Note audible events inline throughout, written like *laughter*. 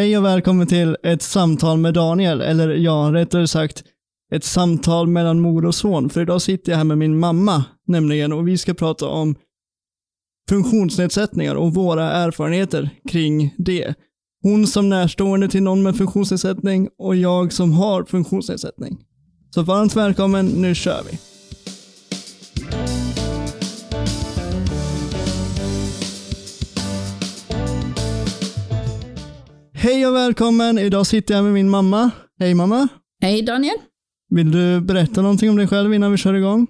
Hej och välkommen till ett samtal med Daniel, eller ja, rättare sagt ett samtal mellan mor och son. För idag sitter jag här med min mamma, nämligen, och vi ska prata om funktionsnedsättningar och våra erfarenheter kring det. Hon som närstående till någon med funktionsnedsättning och jag som har funktionsnedsättning. Så varmt välkommen, nu kör vi. Hej och välkommen, idag sitter jag med min mamma. Hej mamma. Hej Daniel. Vill du berätta någonting om dig själv innan vi kör igång?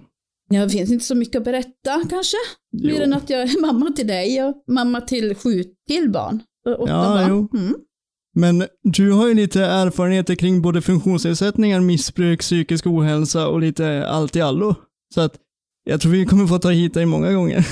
Ja, det finns inte så mycket att berätta kanske. Jo. Mer än att jag är mamma till dig och mamma till sju till barn. Åtta Ja, barn. jo. Mm. Men du har ju lite erfarenheter kring både funktionsnedsättningar, missbruk, psykisk ohälsa och lite allt i allo. Så att jag tror vi kommer få ta hit dig många gånger.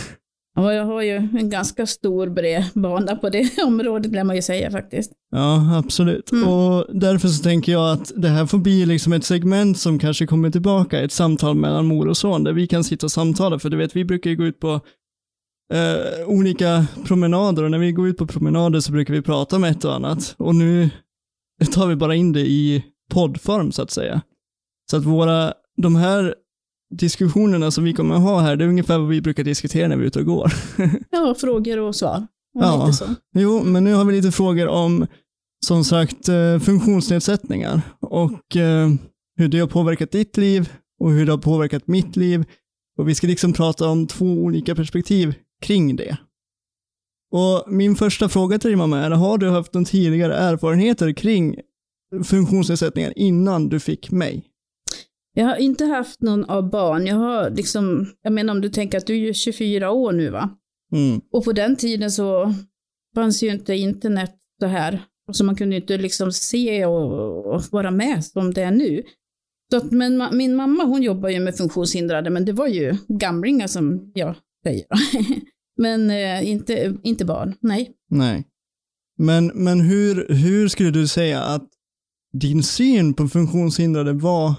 Ja, jag har ju en ganska stor bred bana på det *laughs* området, lär man ju säga faktiskt. Ja, absolut. Mm. Och därför så tänker jag att det här får bli liksom ett segment som kanske kommer tillbaka, ett samtal mellan mor och son, där vi kan sitta och samtala, för du vet, vi brukar ju gå ut på eh, olika promenader och när vi går ut på promenader så brukar vi prata om ett och annat. Och nu tar vi bara in det i poddform så att säga. Så att våra, de här diskussionerna som vi kommer att ha här, det är ungefär vad vi brukar diskutera när vi är ute och går. *laughs* Ja, frågor och svar. Och Ja. lite så. Jo, men nu har vi lite frågor om, som sagt, eh, funktionsnedsättningar och eh, hur det har påverkat ditt liv och hur det har påverkat mitt liv. Och vi ska liksom prata om två olika perspektiv kring det. Och min första fråga till dig mamma är, har du haft någon tidigare erfarenheter kring funktionsnedsättningar innan du fick mig? Jag har inte haft någon av barn. Jag har liksom, jag menar om du tänker att du är ju 24 år nu va? Mm. Och på den tiden så fanns ju inte internet så här. Så man kunde inte liksom se och, och vara med som det är nu. Så att, men min mamma hon jobbar ju med funktionshindrade, men det var ju gamlingar som jag säger. *laughs* men eh, inte, inte barn, nej. Nej. Men, men hur, hur skulle du säga att din syn på funktionshindrade var,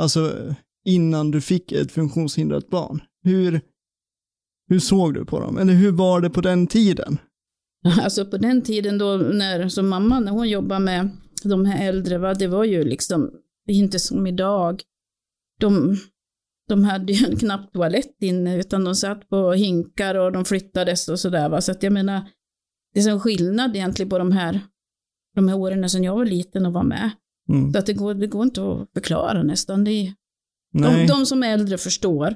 alltså innan du fick ett funktionshindrat barn? Hur, hur såg du på dem? Eller hur var det på den tiden? *laughs* Alltså på den tiden då, när, som mamma, när hon jobbade med de här äldre, va, det var ju liksom inte som idag. De, de hade ju knappt toalett inne, utan de satt på hinkar och de flyttades och sådär. Va? Så att jag menar, det är en skillnad egentligen på de här, de här åren sedan jag var liten och var med. Mm. Så att det går, det går inte att förklara nästan. Det är, de, de som är äldre förstår.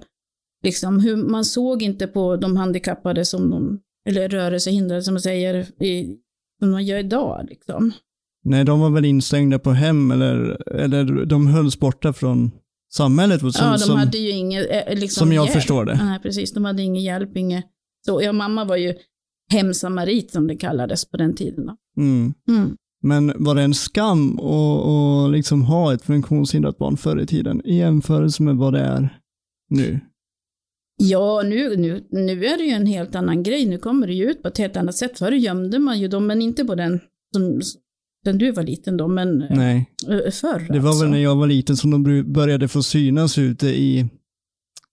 Liksom, hur, man såg inte på de handikappade som de, eller rörelsehindrade som man säger, i, som man gör idag. Liksom. Nej, de var väl instängda på hem eller, eller de hölls borta från samhället som, ja, de hade ju inget, eh, liksom, som jag hjälp. förstår det. Nej, precis. De hade ingen hjälp, inget. Så, ja, mamma var ju hemsamarit som det kallades på den tiden. Då. Mm. Mm. Men var det en skam att, att liksom ha ett funktionshindrat barn förr i tiden i jämförelse med vad det är nu? Ja, nu, nu, nu är det ju en helt annan grej. Nu kommer det ju ut på ett helt annat sätt. Förr gömde man ju dem, men inte på den som den du var liten då, men eh, Nej. förr Det var alltså. väl när jag var liten som de började få synas ute i,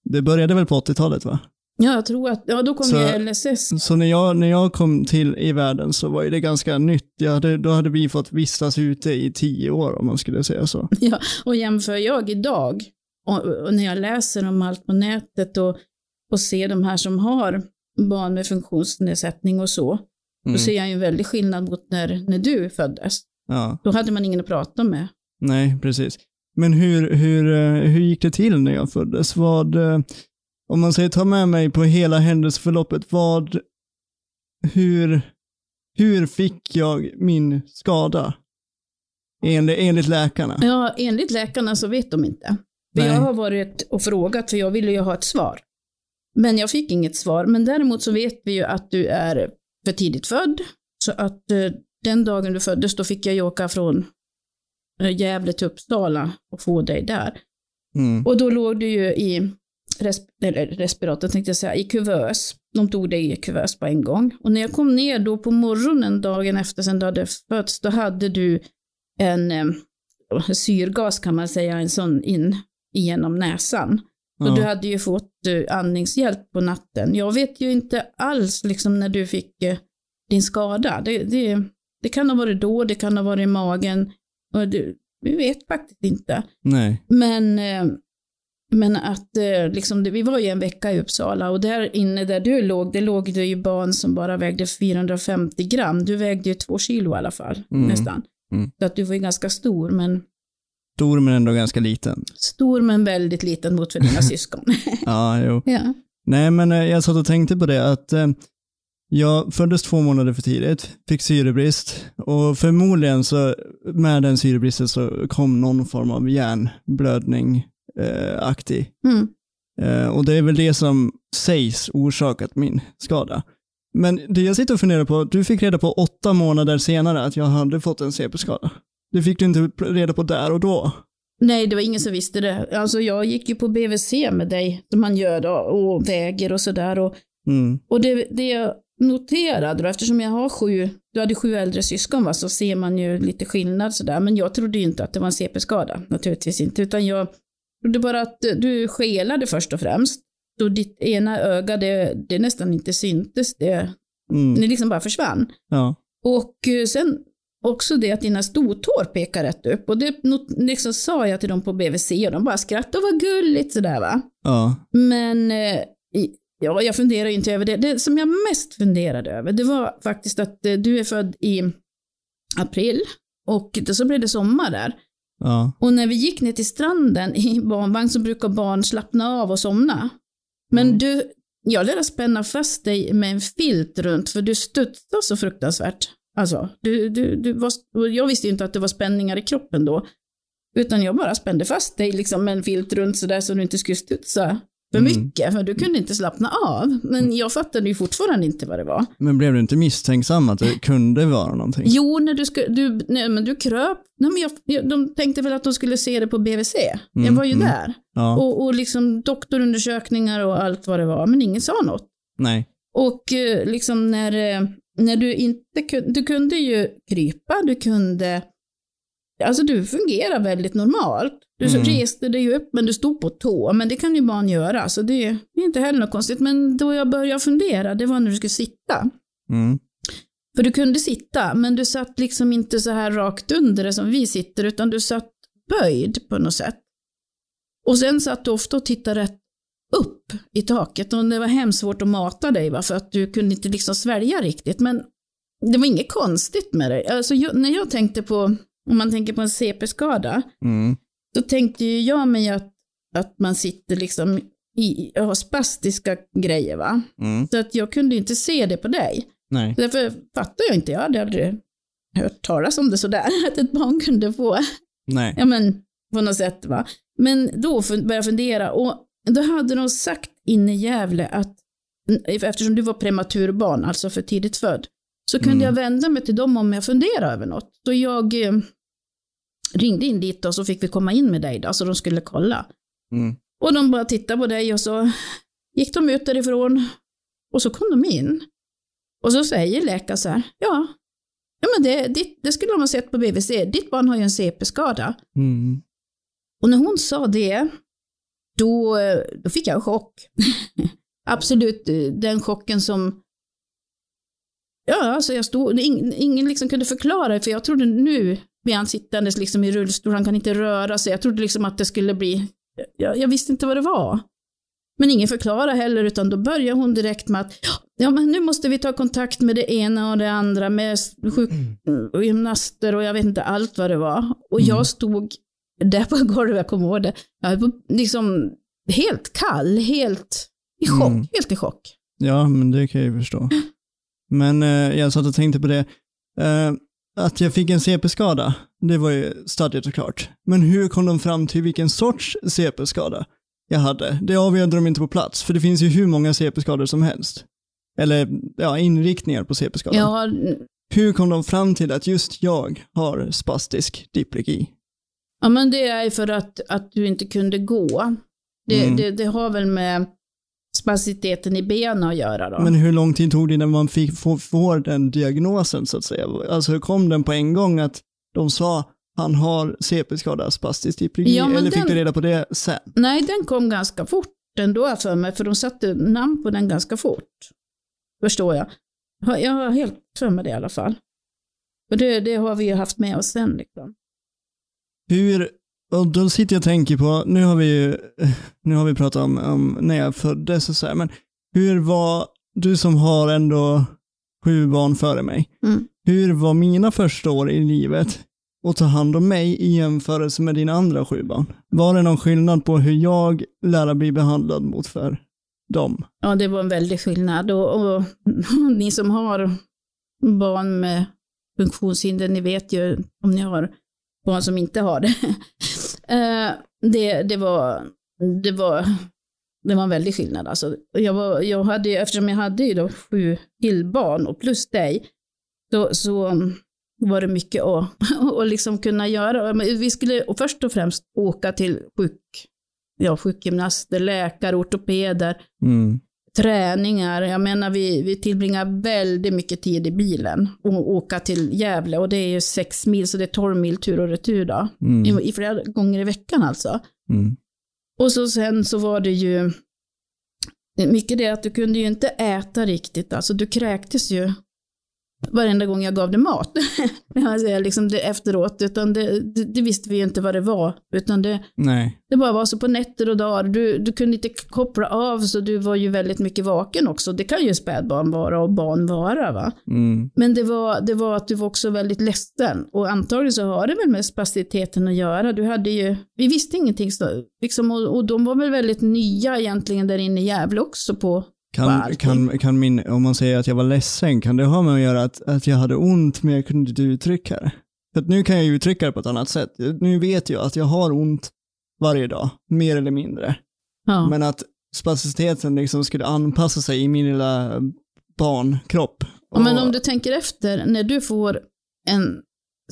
det började väl på 80-talet va? Ja, jag tror att, ja då kom Så- ju LSS. Så när jag, när jag kom till i världen så var ju det ganska nytt. Jag hade, då hade vi fått vistas ute i tio år om man skulle säga så. *laughs* Ja, och jämför jag idag, och, och när jag läser om allt på nätet och, och ser de här som har barn med funktionsnedsättning och så, Mm. då ser jag ju en väldig skillnad mot när, när du föddes. Ja, Då hade man ingen att prata med. nej precis. Men hur, hur, eh, hur gick det till när jag föddes? Vad, eh, om man säger ta med mig på hela händelseförloppet, vad, hur, hur fick jag min skada? Enligt, enligt läkarna? Ja, enligt läkarna så vet de inte. För Nej. jag har varit och frågat, för jag ville ju ha ett svar. Men jag fick inget svar. Men däremot så vet vi ju att du är för tidigt född. Så att eh, den dagen du föddes, då fick jag ju åka från eh, Gävle till Uppsala och få dig där. Mm. Och då låg du ju i resp eller respirator, tänkte jag säga, i kuvös. De tog dig i kuvös på en gång. Och när jag kom ner då på morgonen dagen efter sen du hade fötts, då hade du en eh, syrgas kan man säga, en sån in genom näsan. Så Ja. du hade ju fått eh, andningshjälp på natten. Jag vet ju inte alls liksom när du fick eh, din skada. Det, det, Det kan ha varit då, det kan ha varit i magen. Och det, vi vet faktiskt inte. Nej. Men, eh, men att eh, liksom, vi var ju en vecka i Uppsala och där inne där du låg, det låg det ju barn som bara vägde 450 gram. Du vägde ju två kilo i alla fall, Mm. nästan. Mm. Så att du var ju ganska stor, men Stor men ändå ganska liten. stor men väldigt liten mot för dina *laughs* syskon. *laughs* Ja, jo. ja. Nej, men eh, jag satt och tänkte på det att eh, jag föddes två månader för tidigt, fick syrebrist och förmodligen så med den syrebristen så kom någon form av hjärnblödning aktig. Mm. Eh, och det är väl det som sägs orsakat min skada. Men det jag sitter och funderar på, du fick reda på åtta månader senare att jag hade fått en CP-skada. Det fick du inte reda på där och då. Nej, det var ingen som visste det. Alltså jag gick ju på BVC med dig, som man gör då, och väger och sådär. Och, Mm. och det, det jag noterade då, eftersom jag har sju, du hade sju äldre syskon va, så ser man ju lite skillnad sådär. Men jag trodde ju inte att det var en CP-skada, naturligtvis inte. Utan jag trodde bara att du skelade först och främst. Då ditt ena öga, det, det nästan inte syntes. Det, Mm. det liksom bara försvann. Ja. Och eh, sen också det att dina stortår pekar rätt upp. Och det liksom sa jag till dem på BVC och de bara skrattade och var gulligt sådär va. Ja. Men eh, ja, jag funderar ju inte över det. Det som jag mest funderade över, det var faktiskt att eh, du är född i april och då så blev det sommar där. Ja. Och när vi gick ner till stranden i *laughs* barnvagn så brukar barn slappna av och somna. Men Mm. du, jag lärde spänna fast dig med en filt runt för du studsade så fruktansvärt. Alltså, du, du, du var, jag visste ju inte att det var spänningar i kroppen då. Utan jag bara spände fast dig liksom med en filt runt sådär så du inte skulle studsa för Mm. mycket. För du kunde inte slappna av. Men jag fattade ju fortfarande inte vad det var. Men blev du inte misstänksam att det kunde vara någonting? Jo, när du, sku, du, nej, men du kröp. Nej, men jag, jag, de tänkte väl att de skulle se det på BVC. jag Mm, var ju mm. där. Ja. Och, och liksom doktorundersökningar och allt vad det var, men ingen sa något. Nej. Och eh, liksom när, eh, när du inte kunde, du kunde ju krypa, du kunde, alltså du fungerar väldigt normalt. Du Mm. reste dig ju upp men du stod på tå, men det kan ju barn göra, så det, det är inte heller något konstigt. Men då jag började fundera, det var när du skulle sitta. Mm. För du kunde sitta, men du satt liksom inte så här rakt under det som vi sitter, utan du satt böjd på något sätt. Och sen satt du ofta och tittade rätt upp i taket och det var hemskt svårt att mata dig va, för att du kunde inte liksom svälja riktigt. Men det var inget konstigt med dig. Alltså, jag, när jag tänkte på, om man tänker på en CP-skada, Mm. då tänkte ju jag mig att, att man sitter liksom i, har spastiska grejer va. Mm. Så att jag kunde inte se det på dig. Nej. Därför fattar jag inte, jag hade aldrig hört talas om det sådär, *laughs* att ett barn kunde få, Nej. ja men på något sätt va. Men då började jag fundera och då hade de sagt inne i Gävle att eftersom du var prematurbarn, alltså för tidigt född, så kunde Mm. jag vända mig till dem om jag funderade över något. Så jag eh, ringde in dit och så fick vi komma in med dig då, så de skulle kolla. Mm. Och de bara tittade på dig och så gick de ut därifrån och så kom de in. Och så säger läkaren så här, ja, ja men det, det, det skulle de ha sett på BVC, ditt barn har ju en CP-skada. Mm. Och när hon sa det, då, då fick jag en chock. *laughs* Absolut eh, den chocken som, ja alltså jag stod, ingen, ingen liksom kunde förklara för jag trodde nu blir han sittandes liksom i rullstol, han kan inte röra sig. Jag trodde liksom att det skulle bli, jag, jag visste inte vad det var. Men ingen förklarade heller, utan då började hon direkt med att ja, men nu måste vi ta kontakt med det ena och det andra, med sjukgymnaster och jag vet inte allt vad det var. Och Mm. jag stod där på *laughs* golvet, jag kommer ihåg det, jag var liksom helt kall, helt i chock, Mm. helt i chock. Ja, men det kan jag ju förstå. Men eh, jag satt och tänkte på det. Eh, att jag fick en CP-skada, det var ju stadigt och klart. Men hur kom de fram till vilken sorts CP-skada jag hade? Det avgörde de inte på plats, för det finns ju hur många CP-skador som helst. Eller ja, inriktningar på CP-skadan. Ja, Hur kom de fram till att just jag har spastisk diplegi? ja men det är för att, att du inte kunde gå. Det, Mm. det, det har väl med spaciteten i benen att göra då. Men hur lång tid tog det innan man fick få, får den diagnosen så att säga? Alltså kom den på en gång att de sa han har CP-skada, spastisk diplegi, Ja, eller fick den- du reda på det sen? Nej, den kom ganska fort ändå för mig, för de satte namn på den ganska fort. Förstår jag. Jag har helt för mig det i alla fall. Och det, det har vi ju haft med oss sen. Liksom. Hur, och då sitter jag och tänker på, nu har vi ju, *laughs* nu har vi pratat om, om när jag föddes och så här, men hur var, du som har ändå sju barn före mig, Mm. hur var mina första år i livet att ta hand om mig i jämförelse med dina andra sju barn? Var det någon skillnad på hur jag lär att bli behandlad mot för dem? Ja, det var en väldig skillnad. Och, och *laughs* ni som har barn med funktionshinder, ni vet ju om ni har barn som inte har det. Eh, det, det, var, det, var, det var en väldig skillnad. Alltså, jag var, jag hade, eftersom jag hade ju då sju killbarn och plus dig, så, så mm, var det mycket att, *laughs* att liksom kunna göra. Men Vi skulle först och främst åka till sjuk, ja, sjukgymnaster, läkare, ortopeder, Mm träningar. Jag menar vi, vi tillbringar väldigt mycket tid i bilen och åka till Gävle och det är ju sex mil så det är 12 mil tur och retur då. Mm. I, I flera gånger i veckan alltså. Mm. Och så sen så var det ju mycket det att du kunde ju inte äta riktigt, alltså du kräktes ju varenda gång jag gav dig mat. *laughs* alltså, liksom det efteråt, utan det, det, det visste vi ju inte vad det var, utan det, Nej. det bara var så på nätter och dagar. Du, du kunde inte koppla av så du var ju väldigt mycket vaken också. Det kan ju spädbarn vara och barn vara. Va? Mm. Men det var, det var att du var också väldigt ledsen. Och antagligen så har det väl med spaciteten att göra. Du hade ju, vi visste ingenting. Så, liksom, och, och de var väl väldigt nya egentligen där inne i Gävle också på Kan, kan, kan min, om man säger att jag var ledsen, kan det ha med att göra att, att jag hade ont men jag kunde inte uttrycka det? För nu kan jag uttrycka det på ett annat sätt. Nu vet jag att jag har ont varje dag, mer eller mindre. ja. Men att spasticiteten liksom skulle anpassa sig i min lilla barnkropp. Ja, men om du tänker efter, när du får en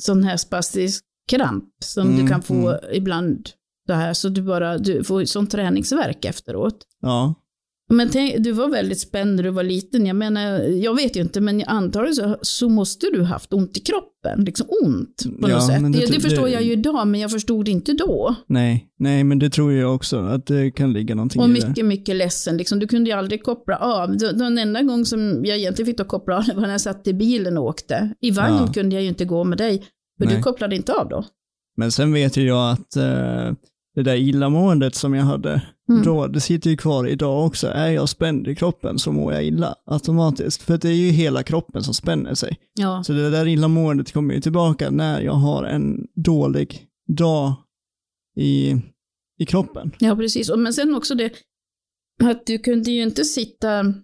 sån här spastisk kramp som Mm, du kan få mm. ibland, så här, så du bara du får sån träningsverk efteråt. Ja, Men tänk, du var väldigt spänd när du var liten. Jag menar, jag vet ju inte, men antagligen så, så måste du haft ont i kroppen. Liksom ont på Ja, något sätt. men Det, det- det, förstår jag ju idag, men jag förstod det inte då. nej, nej, men det tror jag också, att det kan ligga någonting Och i det. mycket, mycket ledsen. Liksom, du kunde ju aldrig koppla av. Den enda gång som jag egentligen fick att koppla av var när jag satt i bilen och åkte. I vagn Ja. kunde jag ju inte gå med dig, för Nej. du kopplade inte av då. Men sen vet ju jag att eh, det där illamåendet som jag hade Mm. då, det sitter ju kvar idag också. Är jag spänd i kroppen så mår jag illa automatiskt. För det är ju hela kroppen som spänner sig. Ja. Så det där illamåendet kommer ju tillbaka när jag har en dålig dag i, i kroppen. ja, precis. Men sen också det att du kunde ju inte sitta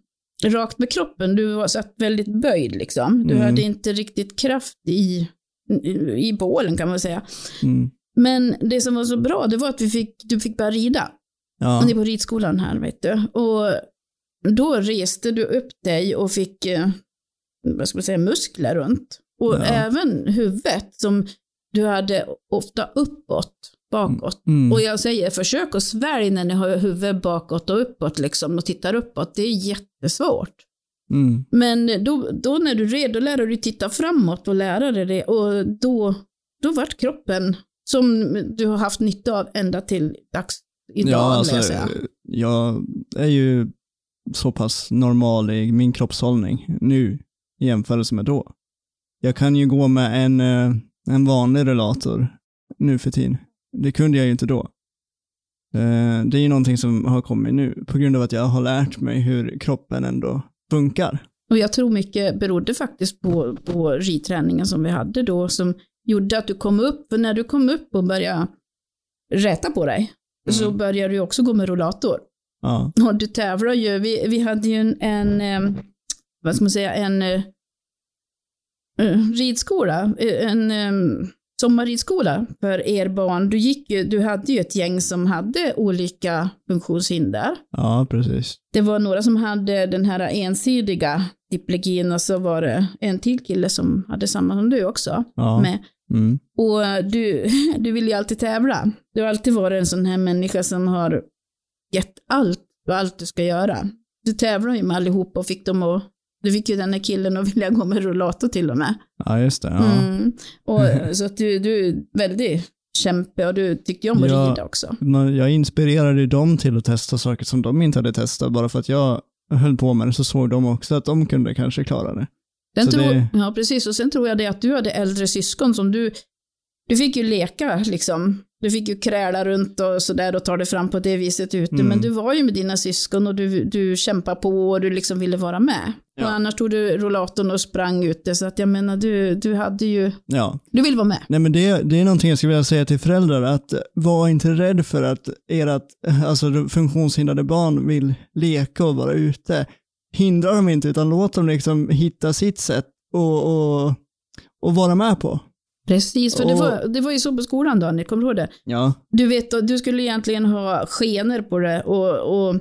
rakt med kroppen. Du var satt väldigt böjd liksom. Du Mm. hade inte riktigt kraft i, i bålen kan man säga. Mm. Men det som var så bra, det var att vi fick, du fick börja rida. Ja. Det är på ridskolan här, vet du. Och då reste du upp dig och fick, eh, vad ska man säga, muskler runt. Och Ja. även huvudet som du hade ofta uppåt, bakåt. Mm. Och jag säger, försök att svälja när ni har huvudet bakåt och uppåt liksom och tittar uppåt. Det är jättesvårt. Mm. Men då, då när du red, då lärde du titta framåt och lära dig det. Och då, då vart kroppen som du har haft nytta av ända till dags idag, ja, alltså, jag säga. jag är ju så pass normal i min kroppshållning nu i jämförelse med då. Jag kan ju gå med en, eh, en vanlig rullator nu för tiden. Det kunde jag ju inte då. Eh, Det är ju någonting som har kommit nu på grund av att jag har lärt mig hur kroppen ändå funkar. Och jag tror mycket berodde faktiskt på, på ridträningen som vi hade då, som gjorde att du kom upp, för när du kom upp och började räta på dig, så Mm. började du också gå med rullator. Ja, Och du tävlar ju, vi, vi hade ju en, en vad ska man säga, en eh, ridskola, eh, en eh, sommarridskola för er barn. Du, gick ju, du hade ju ett gäng som hade olika funktionshinder. ja precis. Det var några som hade den här ensidiga diplegin och så var det en till kille som hade samma som du också. Ja. Med. Mm. Och du, *laughs* du vill ju alltid tävla. Du har alltid varit en sån här människa som har gett allt och allt du ska göra. Du tävlar ju med allihopa och fick dem att du fick ju den här killen att *laughs* vilja gå med rullator till och med. ja, just det. Ja. Mm. Och, *laughs* så att du, du är väldigt kämpe och du tyckte ju om att Ja. rida också. Jag inspirerade ju dem till att testa saker som de inte hade testat bara för att jag höll på med det så såg de också att de kunde kanske klara det. Sen tror, det- Ja, precis. Och sen tror jag det att du hade äldre syskon som du, du fick ju leka liksom. Du fick ju kräla runt och sådär och ta dig fram på det viset ute. Mm. Men du var ju med dina syskon och du, du kämpade på och du liksom ville vara med. Ja. Och annars tog du rollatorn och sprang ute. Så att jag menar, du, du hade ju, Ja. du vill vara med. Nej men det, det är någonting jag skulle vilja säga till föräldrar, att var inte rädd för att ert, alltså funktionshindrade barn vill leka och vara ute. Hindra dem inte, utan låt dem liksom hitta sitt sätt och, och, och vara med på. Precis, för det, Och- var, det var ju så på skolan Daniel, kommer du ihåg det? Ja, Du vet, du skulle egentligen ha skenor på det och, och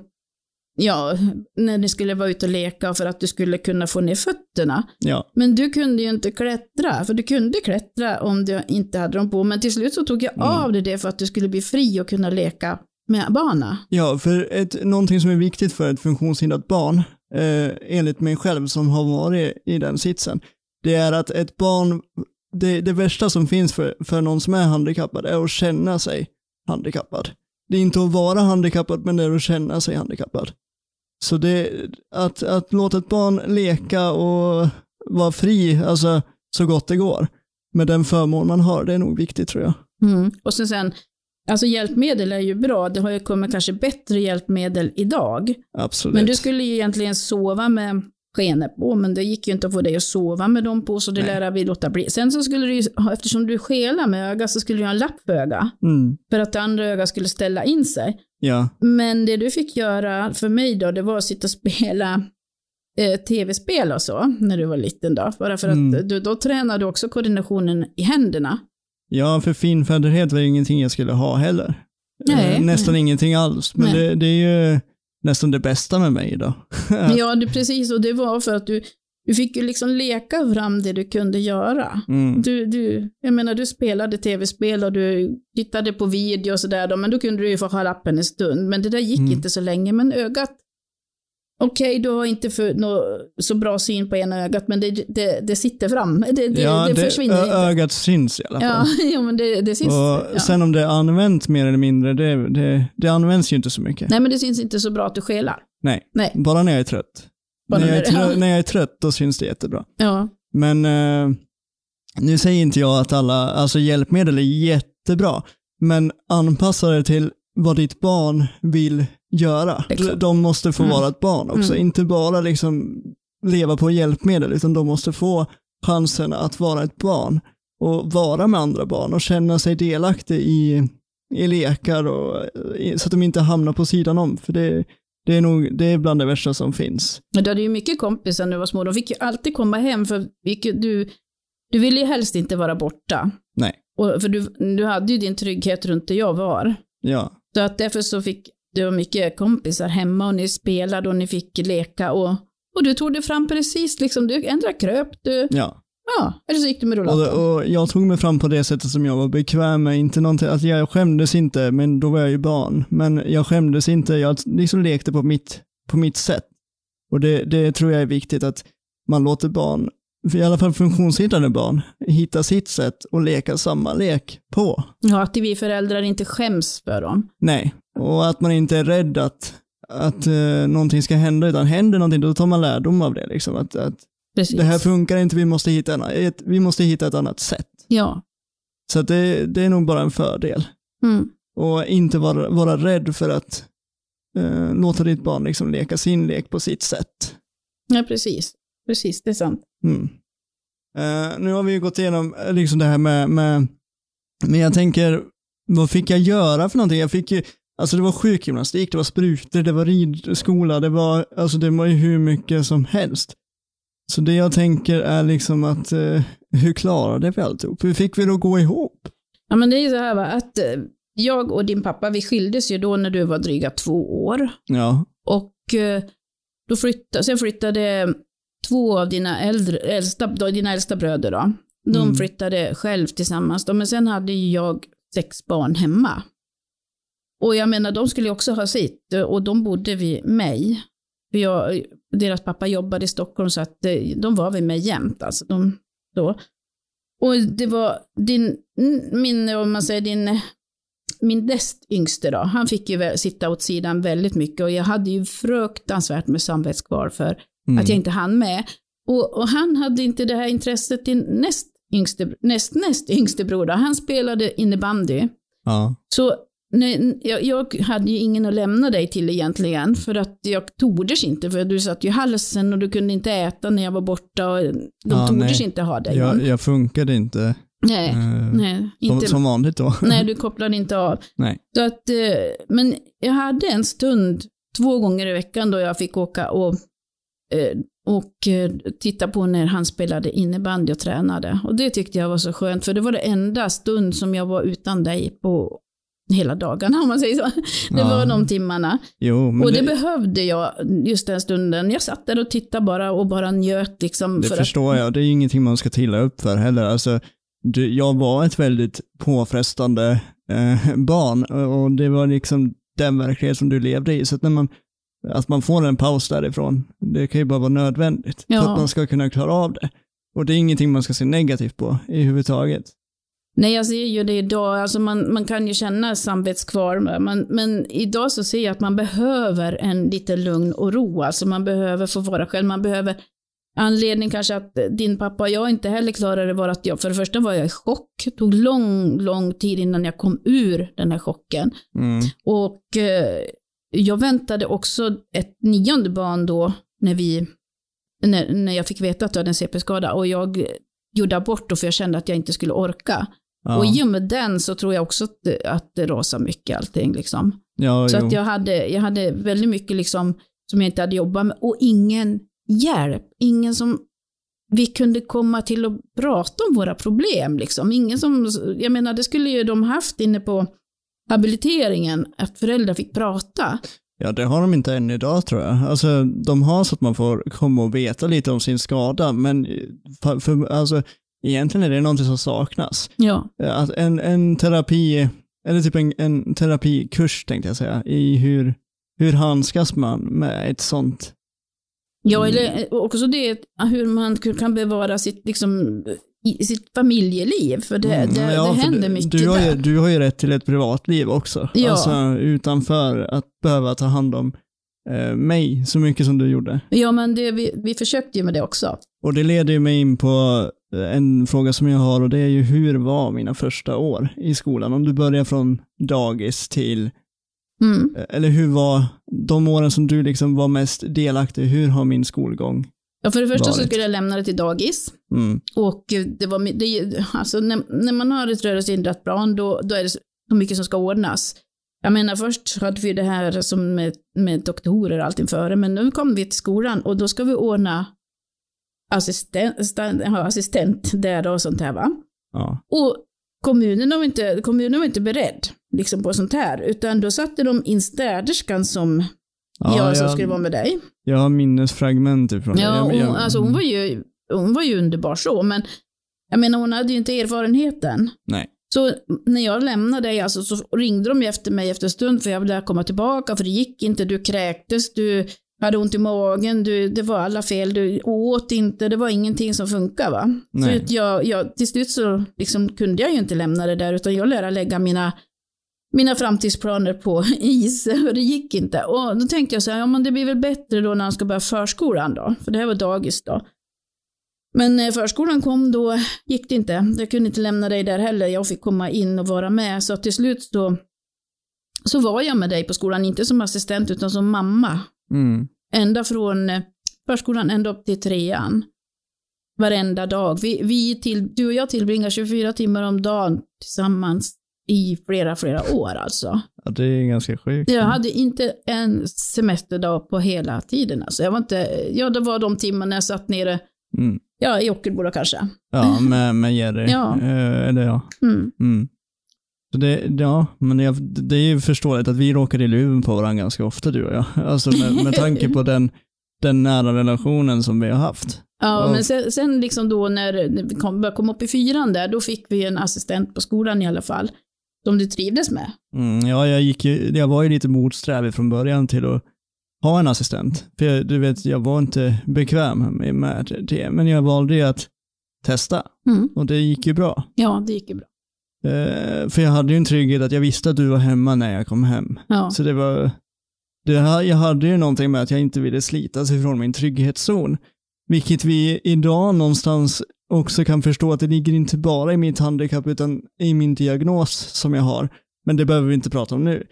ja, när ni skulle vara ute och leka för att du skulle kunna få ner fötterna. ja, Men du kunde ju inte klättra, för du kunde klättra om du inte hade dem på. Men till slut så tog jag Mm. av dig det för att du skulle bli fri och kunna leka med barna. ja, för ett, någonting som är viktigt för ett funktionshindrat barn, eh, enligt mig själv som har varit i den sitsen, det är att ett barn, det, det värsta som finns för, för någon som är handikappad är att känna sig handikappad. Det är inte att vara handikappad, men det är att känna sig handikappad. Så det, att, att låta ett barn leka och vara fri, alltså så gott det går, med den förmån man har, det är nog viktigt tror jag. Mm. Och sen, sen, alltså hjälpmedel är ju bra, det har ju kommit kanske bättre hjälpmedel idag. Absolut. Men du skulle ju egentligen sova med skenor på, men det gick ju inte att få dig att sova med dem på, så det lär vi låta bli. Sen så skulle du ju, eftersom du skelar med ögat, så skulle du ha en lapp för ögat, mm, för att det andra ögat skulle ställa in sig. ja, Men det du fick göra för mig då, det var att sitta och spela eh, tv-spel och så, när du var liten då. Bara för att Mm. du, då tränade du också koordinationen i händerna. Ja, för finfärdighet var ju ingenting jag skulle ha heller. Nej, Eh, nästan nej. ingenting alls, men Nej. det, det är ju nästan det bästa med mig då. *laughs* Ja, det, precis, och det var för att du, du fick ju liksom leka fram det du kunde göra. Mm. Du, du, jag menar, du spelade tv-spel och du tittade på video och sådär, men då kunde du ju få ha lappen en stund. Men det där gick Mm. inte så länge. Men ögat, okej, du har inte för, nå, så bra syn på ena ögat, men det, det, det sitter fram. Det, det, ja, det, försvinner inte. ögat syns i alla fall. *laughs* Ja, ja, men det, det syns. Och ja. sen om det är använt mer eller mindre, det, används ju inte så mycket. Nej, men det syns inte så bra att du skelar. Nej, Nej. bara när jag är trött. Bara när, jag är trött *laughs* när jag är trött, då syns det jättebra. Ja, Men eh, nu säger inte jag att alla, alltså hjälpmedel är jättebra, men anpassa det till vad ditt barn vill göra. Exakt. De måste få Mm. vara ett barn också, Mm. inte bara liksom leva på hjälpmedel, utan de måste få chansen att vara ett barn och vara med andra barn och känna sig delaktig i, i lekar och, så att de inte hamnar på sidan om. För det, det är nog det är bland det värsta som finns. men du hade ju mycket kompisar när du var små. De fick ju alltid komma hem, för du, du ville ju helst inte vara borta. Nej, Och, för du, du hade ju din trygghet runt där jag var. ja. Så att därför så fick du mycket kompisar hemma och ni spelade och ni fick leka och, och du tog det fram precis liksom, du ändra kröp du, ja. ja, eller så gick du med Och, rullatorn. och jag tog mig fram på det sättet som jag var bekväm med. Inte någonting, alltså jag skämdes inte, men då var jag ju barn. Men jag skämdes inte, jag liksom lekte på mitt, på mitt sätt. Och det, det tror jag är viktigt att man låter barn, i alla fall funktionshindrade barn, hitta sitt sätt och leka samma lek på. Ja, att vi föräldrar inte skäms för dem. Nej, och att man inte är rädd att, att uh, någonting ska hända, utan händer någonting, då tar man lärdom av det. Liksom, att, att Precis. det här funkar inte, vi måste hitta, en, vi måste hitta ett annat sätt. Ja. Så det, det är nog bara en fördel. Mm. Och inte vara, vara rädd för att eh, låta ditt barn liksom leka sin lek på sitt sätt. ja, precis. Precis, det är sant. Mm. Eh, nu har vi ju gått igenom eh, liksom det här med, med, men jag tänker, vad fick jag göra för någonting? Jag fick ju, alltså det var sjukgymnastik, det var sprutor, det var ridskola, det var, alltså det var ju hur mycket som helst. Så det jag tänker är liksom att, eh, hur klarade vi alltihop? Hur fick vi det att gå ihop? Ja, men det är ju så här va, att eh, jag och din pappa, vi skildes ju då när du var dryga två år. Ja, Och eh, då flyttade, sen flyttade två av dina, äldre, äldsta, då, dina äldsta bröder då. De Mm. flyttade själv tillsammans. Då, men sen hade ju jag sex barn hemma. Och jag menar, de skulle också ha sitt och de bodde vid mig. För jag, deras pappa jobbade i Stockholm så att eh, de var vid mig jämt. Alltså, de, då. Och det var din, min, om man säger din, min näst yngste då, han fick ju sitta åt sidan väldigt mycket och jag hade ju fruktansvärt med samvetskval för mm. att jag inte hann med. Och, och han hade inte det här intresset till näst yngste, näst, näst yngste bror. Då. Han spelade innebandy. Ja. Så nej, jag, jag hade ju ingen att lämna dig till egentligen, för att jag tordes inte, för du satt ju i halsen och du kunde inte äta när jag var borta och de Ja, tordes nej. inte ha dig. Jag, jag funkade inte nej, eh, nej, som, inte, som vanligt då. nej, du *laughs* kopplade inte av. Nej. Så att, eh, men jag hade en stund, två gånger i veckan, då jag fick åka och, eh, och titta på när han spelade innebandy och tränade. Och det tyckte jag var så skönt, för det var det enda stund som jag var utan dig på hela dagarna, om man säger så. Det Ja. var de timmarna. Jo, och det, det, behövde jag just den stunden. Jag satt där och tittade bara och bara njöt liksom. det för förstår jag. Det är ingenting man ska trilla upp för heller. Alltså, jag var ett väldigt påfrestande eh, barn och det var liksom den verklighet som du levde i. Så att när man, att man får en paus därifrån, det kan ju bara vara nödvändigt Ja. för att man ska kunna klara av det. Och det är ingenting man ska se negativt på i huvudtaget. Nej, jag ser ju det idag. Alltså man, man kan ju känna samvetskvar, men, men idag så ser jag att man behöver en lite lugn och ro. Alltså man behöver få vara själv. Man behöver anledning kanske att din pappa och jag inte heller klarade det var att jag, för det första var jag i chock. Det tog lång, lång tid innan jag kom ur den här chocken. Mm. Och eh, jag väntade också ett nionde barn då när vi, när, när jag fick veta att jag hade en CP-skada och jag gjorde abort då för jag kände att jag inte skulle orka. Ja. Och i och med den så tror jag också att, det- att det rasar mycket allting liksom. ja, Så jo. att jag hade, jag hade väldigt mycket liksom som jag inte hade jobbat med och ingen hjälp, ingen som vi kunde komma till och prata om våra problem liksom. Ingen som, jag menar det skulle ju de haft inne på habiliteringen, att föräldrar fick prata. Ja, det har de inte än idag tror jag. Alltså, de har så att man får komma och veta lite om sin skada, men eh, för, för, alltså, egentligen är det någonting som saknas. Ja, Eh, Att en, en terapi, eller typ en, en terapikurs tänkte jag säga, i hur, hur handskas man med ett sånt. ja eller också det hur man kan bevara sitt, liksom, sitt familjeliv, för det, Mm, det, ja, det händer du- mycket du har, ju, där. du har ju rätt till ett privatliv också. Ja. Alltså utanför att behöva ta hand om eh, mig så mycket som du gjorde. Ja, men det, vi, vi försökte ju med det också. Och det leder ju mig in på en fråga som jag har och det är ju hur var mina första år i skolan? Om du börjar från dagis till, Mm. eh, eller hur var de åren som du liksom var mest delaktig, hur har min skolgång? Ja, för det första så Varit. skulle jag lämna det till dagis. Mm. Och eh, det var, det, alltså när, när man har ett rörelsehindrat barn, då, då är det så mycket som ska ordnas. Jag menar först hade vi det här som med, med doktorer och allting före, men nu kom vi till skolan och då ska vi ordna assistent, ha assistent där och sånt här va. Ja. Och kommunen var inte, kommunen var inte beredd liksom på sånt här, utan då satte de in städerskan som Ja, jag som jag, skulle vara med dig. jag har minnesfragment ifrån Ja, det. hon, Jag, jag, alltså hon var ju, hon var ju underbar så, men jag menar hon hade ju inte erfarenheten. Nej. Så när jag lämnade dig alltså, så ringde de efter mig efter en stund för jag ville komma tillbaka för det gick inte, du kräktes, du hade ont i magen, du, det var alla fel, du åt inte, det var ingenting som funkar va. Nej. Så jag, jag, till slut så liksom kunde jag ju inte lämna det där utan jag lärde lägga mina mina framtidsplaner på *laughs* is, och det gick inte. Och då tänkte jag så här, ja men det blir väl bättre då när han ska börja förskolan då, för det här var dagis då. Men när förskolan kom då gick det inte. Jag kunde inte lämna dig där heller. Jag fick komma in och vara med. Så till slut så, så var jag med dig på skolan, inte som assistent utan som mamma. Mm. Ända från eh, förskolan ända upp till trean. Varenda dag. Vi, vi till, du och jag tillbringar 24 timmar om dagen tillsammans i flera, flera år alltså. Ja, det är ganska sjukt. Jag hade inte en semesterdag på hela tiden. Alltså. Jag var inte, ja, det var de timmarna jag satt nere, Mm. ja, i Ockelbo kanske. Ja, med, med Jerry. *laughs* Ja. Eh, eller ja. Mm. Mm. Det, ja, men det, det är ju förståeligt att vi råkar i luven på varandra ganska ofta du och jag. Alltså med, med tanke på den, den nära relationen som vi har haft. Ja, Ja. men sen, sen liksom då när när vi kom, började komma upp i fyran där, då fick vi en assistent på skolan i alla fall, som du trivdes med. Mm, ja, jag, gick ju, jag var ju lite motsträvig från början till att ha en assistent. För jag, du vet, jag var inte bekväm med det, men jag valde ju att testa Mm. och det gick ju bra. Ja, det gick ju bra. Eh, för jag hade ju en trygghet att jag visste att du var hemma när jag kom hem. Ja. Så det var, det här, jag hade ju någonting med att jag inte ville slitas ifrån min trygghetszon. Vilket vi idag någonstans också kan förstå att det ligger inte bara i mitt handikapp utan i min diagnos som jag har. Men det behöver vi inte prata om nu.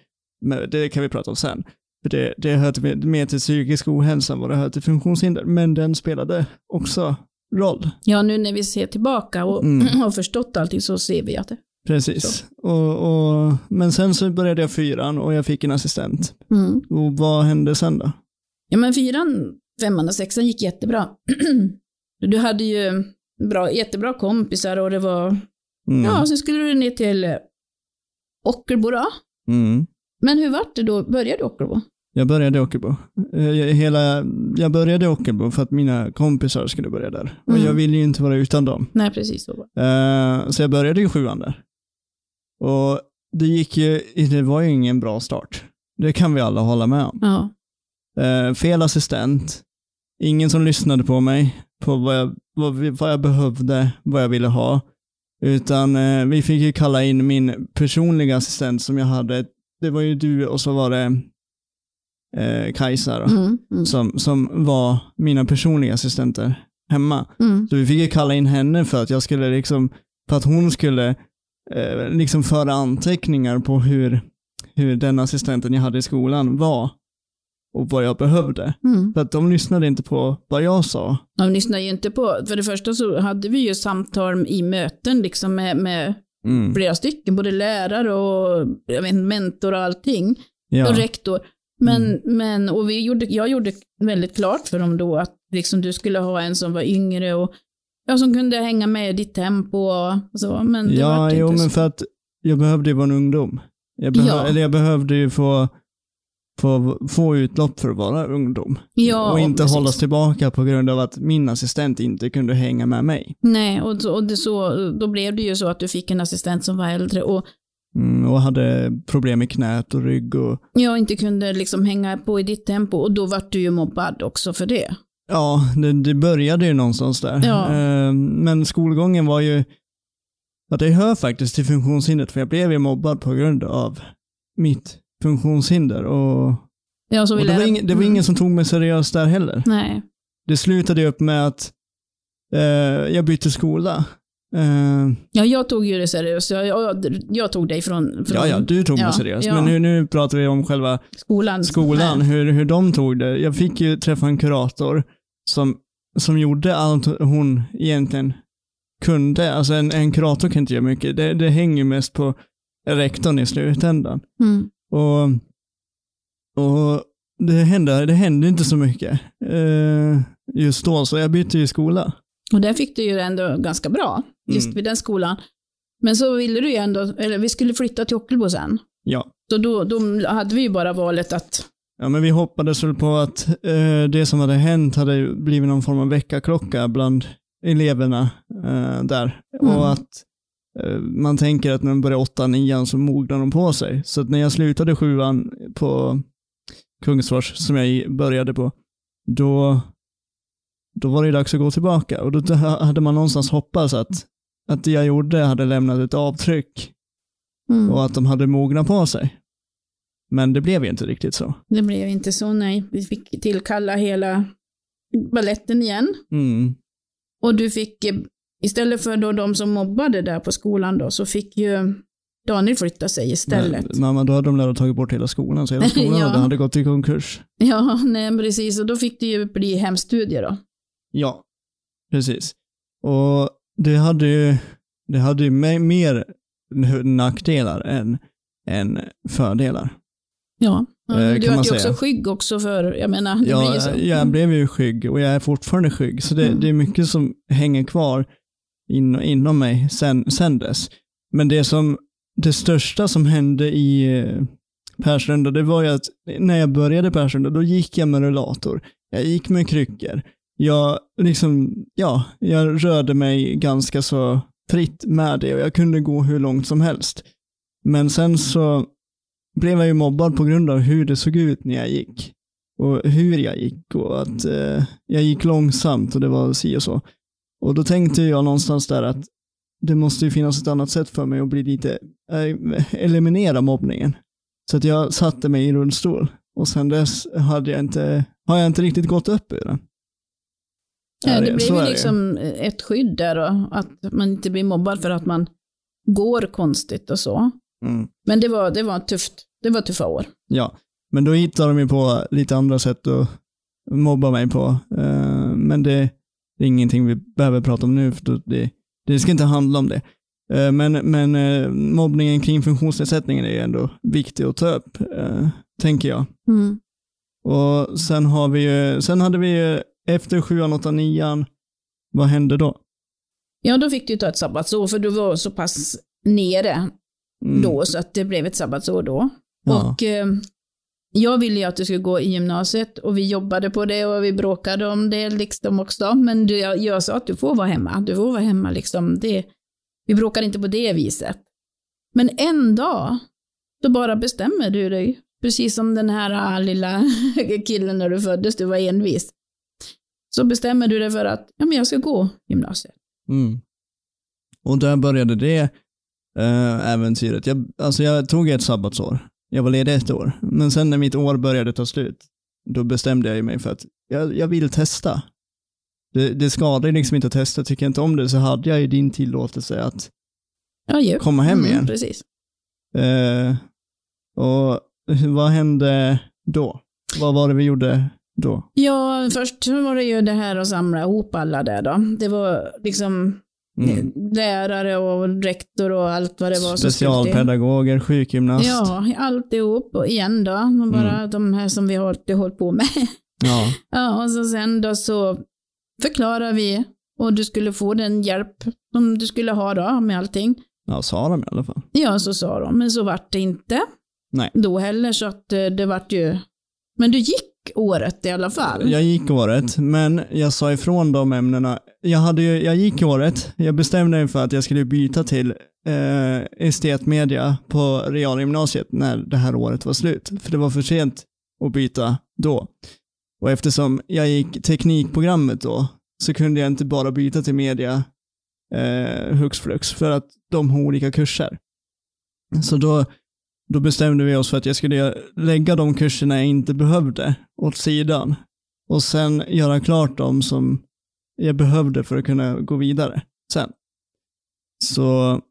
Men det kan vi prata om sen. För det, det hör till, mer till psykisk ohälsa än vad det hör till funktionshinder. Men den spelade också roll. Ja, nu när vi ser tillbaka och Mm. *clears throat* har förstått allting så ser vi att det... Precis. Och, och, men sen så började jag fyran och jag fick en assistent. Mm. Och vad hände sen då? Ja, men fyran, femman och sexan gick jättebra. *clears throat* Du hade ju bra, jättebra kompisar och det var... Mm. Ja, så skulle du ner till eh, Ockelbo då. Mm. Men hur vart det då? Började du Ockelbo? Jag började i Ockelbo. Eh, Hela, jag började i Ockelbo för att mina kompisar skulle börja där. Och Mm. jag ville ju inte vara utan dem. Nej, precis så. Eh, så jag började i sjuan där. Och det gick ju, det var ju ingen bra start. Det kan vi alla hålla med om. Ja. Eh, fel assistent, ingen som lyssnade på mig, på vad jag, vad, vad jag behövde, vad jag ville ha. Utan eh, vi fick ju kalla in min personliga assistent som jag hade. Det var ju du och så var det eh, Kajsa då, Mm, mm, som, som var mina personliga assistenter hemma. mm. Så vi fick ju kalla in henne för att jag skulle liksom, för att hon skulle eh, liksom föra anteckningar på hur, hur den assistenten jag hade i skolan var och vad jag behövde. Mm. För att de lyssnade inte på vad jag sa. De lyssnar ju inte på, för det första så hade vi ju samtal i möten liksom med, med Mm. flera stycken, både lärare och jag vet, mentor och allting, och Ja. rektor. Men, men, och vi gjorde, jag gjorde väldigt klart för dem då att liksom du skulle ha en som var yngre och ja, som kunde hänga med i ditt tempo och så. Men det ja, vart jo, inte men så. för att jag behövde ju vara en ungdom. Jag, Ja. eller jag behövde ju få, få, få utlopp för att vara ungdom. Ja, och inte precis. hållas tillbaka på grund av att min assistent inte kunde hänga med mig. Nej, och, så, och det så, då blev det ju så att du fick en assistent som var äldre och Mm, och hade problem med knät och rygg och jag inte kunde liksom hänga på i ditt tempo och då vart du ju mobbad också för det. Ja, det, det började ju någonstans där. Ja. Eh, Men skolgången var ju, ja det hör faktiskt till funktionshindret för jag blev ju mobbad på grund av mitt funktionshinder och, Ja, så och det, var ingen, det var Mm. ingen som tog mig seriöst där heller. Nej. Det slutade upp med att eh, jag bytte skola. Eh, Ja, jag tog ju det seriöst. Jag, jag, jag tog dig från, från ja, ja, du tog mig Ja, seriöst, ja. men nu, nu pratar vi om själva skolan. skolan, Nej. hur, hur de tog det. Jag fick ju träffa en kurator som, som gjorde allt hon egentligen kunde. Alltså en, en kurator kan inte göra mycket. Det, det hänger mest på rektorn i slutändan. Mm. Och, och det, hände, det hände inte så mycket eh, just då, så jag bytte ju skola. Och där fick du ju ändå ganska bra, just Mm. vid den skolan. Men så ville du ju ändå, eller vi skulle flytta till Ockelbo sen. Ja. Så då, då hade vi ju bara valet att, Ja, men vi hoppades väl på att eh, det som hade hänt hade blivit någon form av väckarklocka bland eleverna eh, där. Mm. Och att eh, man tänker att när de börjar åtta, nian så mognar de på sig. Så att när jag slutade sjuan på Kungsfors, som jag började på, då, då var det dags att gå tillbaka. Och då hade man någonstans hoppats att, att det jag gjorde hade lämnat ett avtryck mm, och att de hade mognat på sig. Men det blev ju inte riktigt så. det blev inte så, nej. Vi fick tillkalla hela balletten igen. Mm. Och du fick, eh, istället för då de som mobbade där på skolan då, så fick ju Daniel flytta sig istället. Men, mamma, då hade de lärt tagit bort hela skolan, så hela *laughs* skolan Ja. hade gått i konkurs. Ja, nej precis. Och då fick det ju bli hemstudier då. Ja, precis. Och det hade ju, det hade ju me- mer nackdelar än, än fördelar. Ja. Eh, du var ju också skygg också för, jag menar, det blir ju så. jag blev ju skygg och jag är fortfarande skygg, så det, Mm. det är mycket som hänger kvar in, inom mig sen, sen dess. Men det som, det största som hände i eh, Persrunda, det var ju att när jag började Persrunda, då gick jag med rullator. Jag gick med kryckor. Jag liksom, ja, jag rörde mig ganska så fritt med det och jag kunde gå hur långt som helst. Men sen så blev jag ju mobbad på grund av hur det såg ut när jag gick. Och hur jag gick och att eh, jag gick långsamt och det var si och så. Och då tänkte jag någonstans där att det måste ju finnas ett annat sätt för mig att bli lite, eh, eliminera mobbningen. Så att jag satte mig i rullstol och sen dess hade jag inte, har jag inte riktigt gått upp ur den. Ja, det är ju liksom ett skydd där och att man inte blir mobbad för att man går konstigt och så. Mm. Men det var, det var tufft. Det var tuffa år. Ja, men då hittar de ju på lite andra sätt att mobba mig på. Eh, men det, är ingenting vi behöver prata om nu, för då- det, det ska inte handla om det. Eh, men men eh, mobbningen kring funktionsnedsättningen är ju ändå viktig att ta upp, eh, tänker jag. Och sen har vi ju, sen hade vi ju efter sjuan, åttan, nian, vad hände då? Ja, då fick du ta ett sabbatsår för du var så pass nere Mm. då så att det blev ett sabbatsår då. Ja. Och eh, jag ville ju att du skulle gå i gymnasiet och vi jobbade på det och vi bråkade om det liksom också. Men du, jag, jag sa att du får vara hemma. Du får vara hemma liksom. Det, vi bråkade inte på det viset. Men en dag, då bara bestämmer du dig. Precis som den här ah, lilla *laughs* killen när du föddes, du var envis. Så bestämmer du dig för att ja, men jag ska gå gymnasiet. Mm. Och där började det äh, äventyret. Jag, alltså jag tog ett sabbatsår. Jag var ledig ett år. Men sen när mitt år började ta slut, då bestämde jag mig för att jag, jag vill testa. Det, det skadar liksom inte att testa. Tycker jag inte om det så hade jag ju din tillåtelse att Ja, ju. komma hem igen. Mm, precis. Eh, och vad hände då? Vad var det vi gjorde då? Ja, först var det ju det här att samla ihop alla där då. Det var liksom Mm. lärare och rektor och allt vad det var. Specialpedagoger, sjukgymnast. Ja, alltihop och igen då. Bara de här som vi har alltid hållit på med. Ja. *laughs* Ja, och så sen då så förklarar vi och du skulle få den hjälp som du skulle ha då med allting. ja, sa de i alla fall. Ja, så sa de, men så vart det inte. Nej. Då heller, så att eh, det vart ju... Men du gick året i alla fall. Jag gick året, men jag sa ifrån de ämnena. Jag, hade ju, jag gick året, jag bestämde mig för att jag skulle byta till eh, estetmedia på realgymnasiet när det här året var slut. För det var för sent att byta då. Och eftersom jag gick teknikprogrammet då, så kunde jag inte bara byta till media eh, hux flux, för att de har olika kurser. Så då, då bestämde vi oss för att jag skulle lägga de kurserna jag inte behövde åt sidan och sen göra klart de som jag behövde för att kunna gå vidare sen. Så,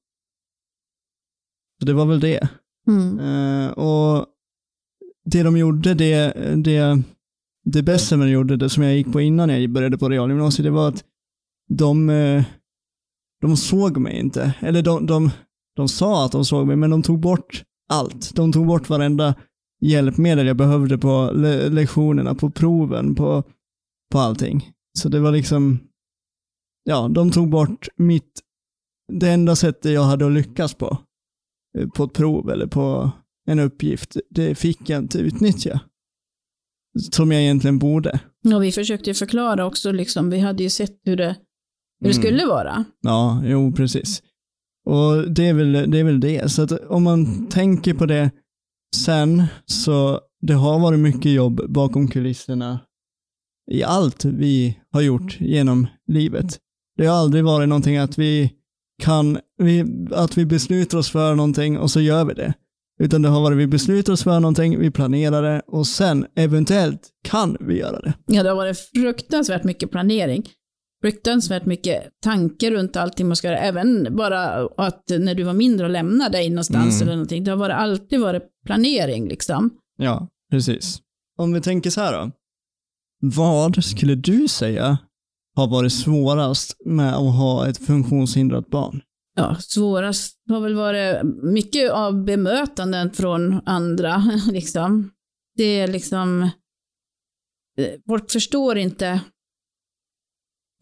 så det var väl det. Mm. Eh, och det de gjorde, det, det, det bästa de gjorde, det som jag gick på innan jag började på realgymnasiet, det var att de, eh, de såg mig inte. Eller de, de, de sa att de såg mig, men de tog bort allt. De tog bort varenda hjälpmedel jag behövde på le lektionerna, på proven, på, på allting. Så det var liksom, ja, de tog bort mitt, det enda sättet jag hade att lyckas på, eh, på ett prov eller på en uppgift, det fick jag inte utnyttja. Som jag egentligen borde. Och vi försökte ju förklara också, liksom, vi hade ju sett hur det, hur det Mm. skulle vara. Ja, jo precis. Och det är väl det. Är väl det. Så om man tänker på det sen, så det har varit mycket jobb bakom kulisserna i allt vi har gjort genom livet. Det har aldrig varit någonting att vi kan, vi, att vi beslutar oss för någonting och så gör vi det. Utan det har varit vi beslutar oss för någonting, vi planerar det och sen eventuellt kan vi göra det. Ja, det har varit fruktansvärt mycket planering. Fruktansvärt mycket tanke runt allting man ska göra. Även bara att när du var mindre och lämnade dig någonstans Mm. eller någonting. Det har varit, alltid varit planering liksom. Ja, precis. Om vi tänker så här då. Vad skulle du säga har varit svårast med att ha ett funktionshindrat barn? Ja, svårast har väl varit mycket av bemötanden från andra. *laughs* Liksom. Det är liksom, eh, folk förstår inte,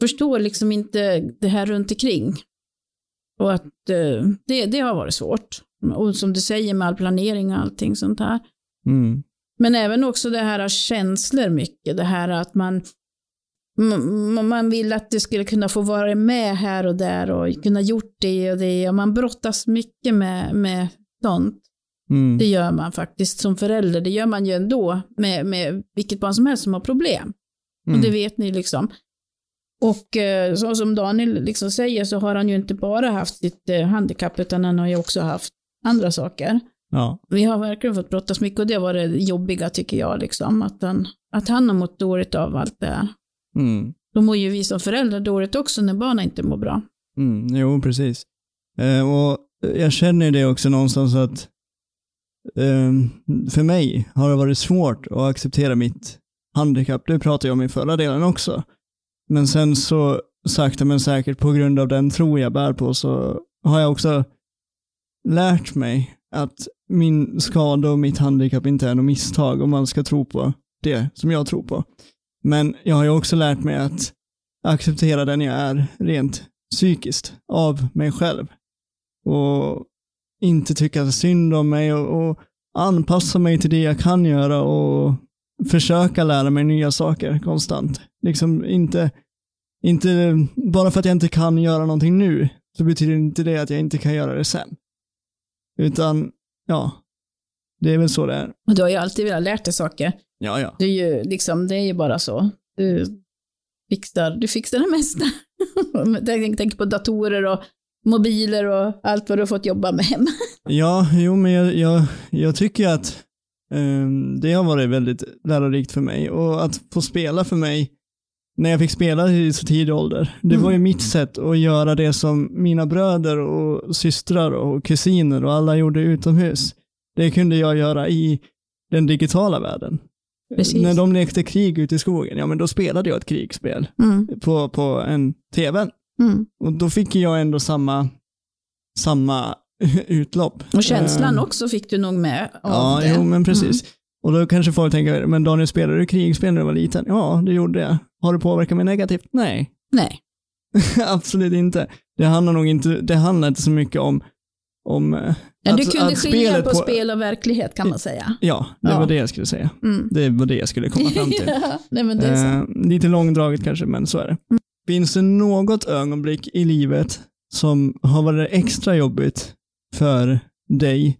förstår liksom inte det här runt omkring. Och att eh, det, det har varit svårt. Och som du säger med all planering och allting sånt här. Mm. Men även också det här av känslor mycket. Det här att man, man vill att det skulle kunna få vara med här och där och kunna gjort det och det. Och man brottas mycket med, med sånt. Mm. Det gör man faktiskt som förälder. Det gör man ju ändå med, med vilket barn som helst som har problem. Och Mm. det vet ni liksom. Och eh, så som Daniel liksom säger så har han ju inte bara haft sitt eh, handikapp utan han har ju också haft andra saker. Ja. Vi har verkligen fått brottas mycket och det var det jobbiga tycker jag, liksom, att, han, att han har mått dåligt av allt det här. Mm. då mår ju vi som föräldrar dåligt också när barnen inte mår bra. Mm, jo, precis. Eh, och jag känner det också någonstans att eh, för mig har det varit svårt att acceptera mitt handikapp. Det pratade jag om i förra delen också. Men sen så sakta men säkert på grund av den tro jag bär på så har jag också lärt mig att min skada och mitt handikapp inte är något misstag om man ska tro på det som jag tror på. Men jag har ju också lärt mig att acceptera den jag är rent psykiskt av mig själv. Och inte tycka synd om mig och, och anpassa mig till det jag kan göra och försöka lära mig nya saker konstant. Liksom inte, inte, bara för att jag inte kan göra någonting nu så betyder inte det att jag inte kan göra det sen. Utan, ja, det är väl så det är. Och du har ju alltid velat lärt dig saker. Ja, ja. Det är ju, liksom, det är ju bara så. Du fixar, du fixar det mesta. *laughs* Tänk, tänk på datorer och mobiler och allt vad du har fått jobba med hemma. Ja, jo, men jag, jag, jag tycker att um, det har varit väldigt lärorikt för mig och att få spela för mig när jag fick spela i så tidig ålder. Det var ju Mm. mitt sätt att göra det som mina bröder och systrar och kusiner och alla gjorde utomhus. Det kunde jag göra i den digitala världen. Precis. När de lekte krig ute i skogen, ja men då spelade jag ett krigsspel Mm. på, på en tv. Mm. Och då fick jag ändå samma, samma *laughs* utlopp. Och känslan Eh, också fick du nog med av Ja, det. jo men precis. Och då kanske folk tänker, men Daniel spelade du krigsspel när du var liten? Ja, det gjorde jag. Har det påverkat mig negativt? Nej, Nej. *laughs* absolut inte. Det handlar nog inte, det handlar inte så mycket om, om eh, Ja, du att- kunde att skilja på, på- spel och verklighet kan man säga. Ja, det Ja. var det jag skulle säga. Mm. Det var det jag skulle komma *laughs* fram till. ja, nej, men det är så. Eh, lite långdraget kanske, men så är det. Finns det något ögonblick i livet som har varit extra jobbigt för dig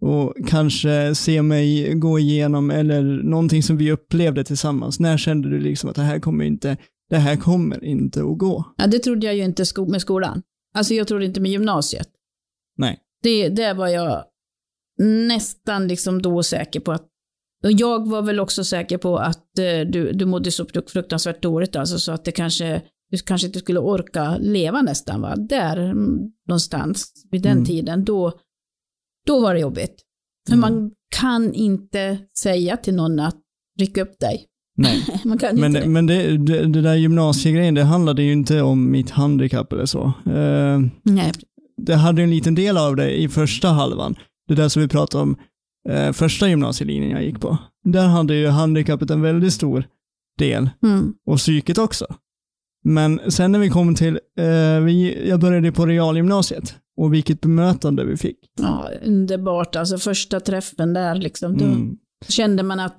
och kanske se mig gå igenom eller någonting som vi upplevde tillsammans? När kände du liksom att det här kommer inte, det här kommer inte att gå? Ja, det trodde jag ju inte med skolan. Alltså jag trodde inte med gymnasiet. Nej. Det, det var jag nästan liksom då säker på att och jag var väl också säker på att eh, du, du mådde så fruktansvärt dåligt alltså så att det kanske, du kanske inte skulle orka leva nästan va. Där mm, någonstans vid den Mm. tiden, då, då var det jobbigt. För Mm. man kan inte säga till någon att rycka upp dig. Nej. *laughs* Man kan Men, inte det. men det, det, det där gymnasiegrejen, det handlade ju inte om mitt handikapp eller så. Eh, Nej, det hade en liten del av det i första halvan. Det där som vi pratade om eh, första gymnasielinjen jag gick på. Där hade ju handikappet en väldigt stor del mm. och psyket också. Men sen när vi kom till, eh, vi, jag började på realgymnasiet och vilket bemötande vi fick. Ja, underbart. Alltså första träffen där liksom. Då Mm. kände man att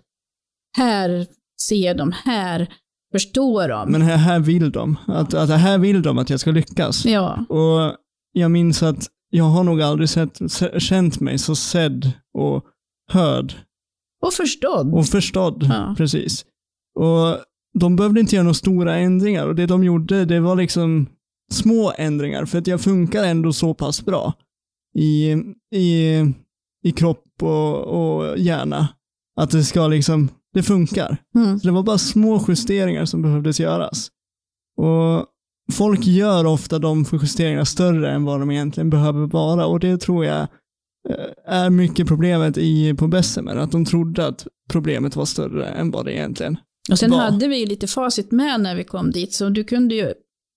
här ser de, här förstår de. Men här, här vill de, att, att här vill de att jag ska lyckas. ja, Och jag minns att jag har nog aldrig sett, se- känt mig så sedd och hörd och förstådd. och förstådd. Ja. Precis. Och de behövde inte göra några stora ändringar och det de gjorde, det var liksom små ändringar för att jag funkar ändå så pass bra i, i, i kropp och, och hjärna att det ska liksom, det funkar. Mm. Så det var bara små justeringar som behövdes göras. Och folk gör ofta de justeringarna större än vad de egentligen behöver vara och det tror jag eh, är mycket problemet i, på Bessemer, att de trodde att problemet var större än vad det egentligen Och sen var. hade vi ju lite facit med när vi kom dit, så du kunde ju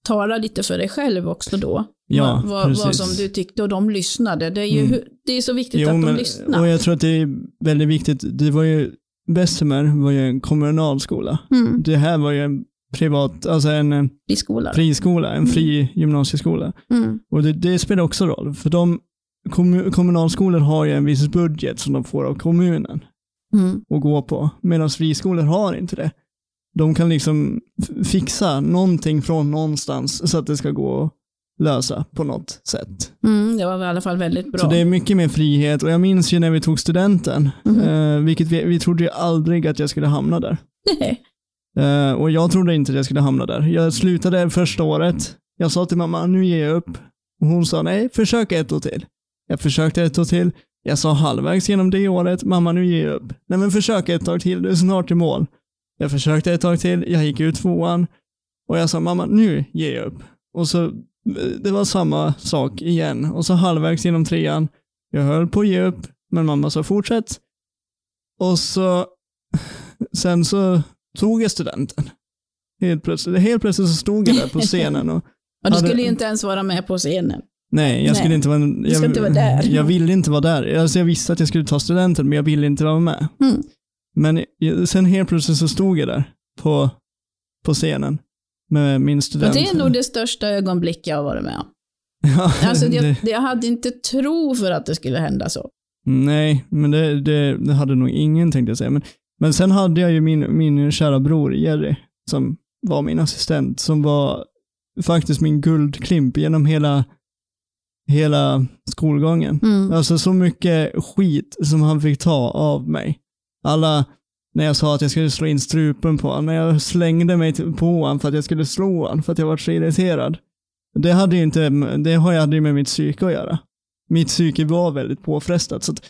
tala lite för dig själv också då. Ja, vad, vad, som du tyckte och de lyssnade. Det är ju Mm. det är så viktigt Jo, att de men, lyssnar. och jag tror att det är väldigt viktigt, det var ju, Bessemer var ju en kommunal skola. Mm. Det här var ju en privat, alltså en eh, I skolan. friskola, en fri gymnasieskola. Mm. Och det, det spelar också roll, för de kommu- kommunalskolor har ju en viss budget som de får av kommunen Mm. att gå på, medan friskolor har inte det. De kan liksom fixa någonting från någonstans så att det ska gå att lösa på något sätt. Mm. Det var i alla fall väldigt bra. Så det är mycket mer frihet och jag minns ju när vi tog studenten, Mhm. eh, vilket vi, vi trodde ju aldrig att jag skulle hamna där. Eh, och jag trodde inte att jag skulle hamna där. Jag slutade första året. Jag sa till mamma, nu ger jag upp. Och hon sa, nej, försök ett år till. Jag försökte ett år till. Jag sa halvvägs genom det året, mamma nu ger jag upp. Nej men försök ett tag till, du är snart i mål. Jag försökte ett tag till, jag gick ut tvåan. Och jag sa, mamma nu ger jag upp. Och så, det var samma sak igen. Och så halvvägs genom trean, jag höll på att ge upp, men mamma sa fortsätt. Och så, *laughs* sen så tog jag studenten. Helt plötsligt, helt plötsligt så stod jag där på *laughs* scenen och Och du Hade- skulle ju inte ens vara med på scenen. Nej, jag Nej, skulle inte vara... Jag, ska inte vara där. Jag ville inte vara där. Alltså jag visste att jag skulle ta studenten, men jag ville inte vara med. Mm. Men sen helt plötsligt så stod jag där på, på scenen med min Och student. det är nog det största ögonblick jag har varit med om. *laughs* Ja, Alltså, det, jag, jag hade inte tro för att det skulle hända så. Nej, men det, det, det hade nog ingen tänkt jag säga. Men, men sen hade jag ju min, min kära bror Jerry, som var min assistent, som var faktiskt min guldklimp genom hela, hela skolgången. Mm. Alltså så mycket skit som han fick ta av mig. Alla, när jag sa att jag skulle slå in strupen på honom, när jag slängde mig på honom för att jag skulle slå honom för att jag var så irriterad. Det, hade inte, det har ju aldrig med mitt psyke att göra. Mitt psyke var väldigt påfrestat. Så att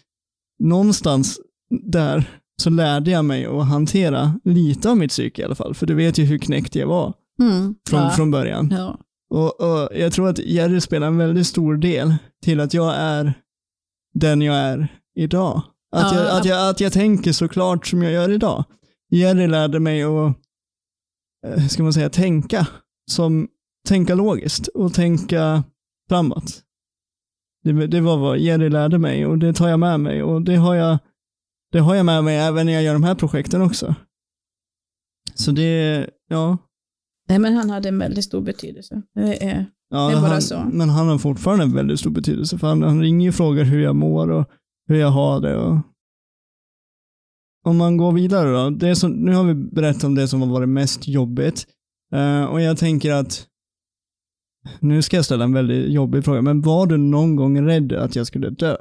någonstans där så lärde jag mig att hantera lite av mitt psyke i alla fall. För du vet ju hur knäckt jag var Mm. från, ja. från början. Ja. Och, och jag tror att Jerry spelar en väldigt stor del till att jag är den jag är idag. Att, Ja, jag, att, jag, att jag tänker så klart som jag gör idag. Jerry lärde mig att, eh, ska man säga, tänka. Som, tänka logiskt och tänka framåt. Det, det var vad Jerry lärde mig och det tar jag med mig och det har jag, det har jag med mig även när jag gör de här projekten också. Så det, ja, Nej, men han hade en väldigt stor betydelse. Det är, Ja, Det är bara han, så. Men han har fortfarande en väldigt stor betydelse för han, han ringer och frågar hur jag mår och hur jag har det. Och... Om man går vidare då. Det som, nu har vi berättat om det som har varit mest jobbigt. Eh, och jag tänker att nu ska jag ställa en väldigt jobbig fråga, men var du någon gång rädd att jag skulle dö?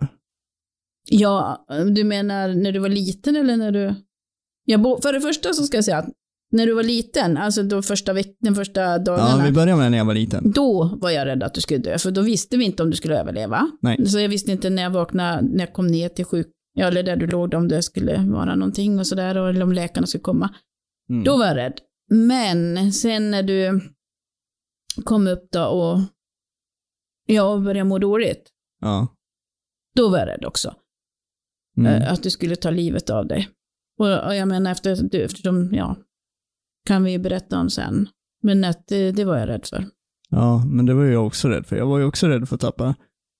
ja, du menar när du var liten eller när du... Jag bo, för det första så ska jag säga att när du var liten, alltså då första veck, den första dagarna, Ja, vi börjar med när jag var liten. då var jag rädd att du skulle dö, för då visste vi inte om du skulle överleva. Nej. Så jag visste inte när jag vaknade, när jag kom ner till sjuk, ja, eller där du låg, om det skulle vara någonting och sådär, eller om läkarna skulle komma. Mm. Då var jag rädd. Men sen när du kom upp då och jag började må dåligt, Ja. då var jag rädd också. Mm. Att du skulle ta livet av dig. Och, och jag menar efter, du, eftersom, ja, kan vi berätta om sen. Men att det, det var jag rädd för. Ja, men det var jag också rädd för. Jag var ju också rädd för att tappa,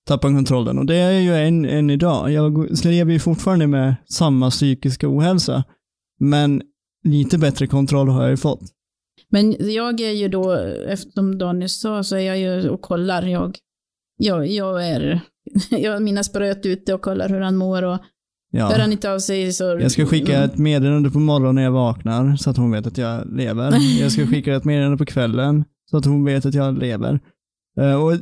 tappa kontrollen. Och det är jag ju än, än idag. Jag lever ju fortfarande med samma psykiska ohälsa. Men lite bättre kontroll har jag ju fått. Men jag är ju då, eftersom Daniel sa, så är jag ju och kollar. Jag, jag, jag är, *laughs* jag mina spröt ute och kollar hur han mår och hör Ja. han inte av sig så... Jag ska skicka ett meddelande på morgonen när jag vaknar så att hon vet att jag lever. *laughs* Jag ska skicka ett meddelande på kvällen så att hon vet att jag lever. Eh, Och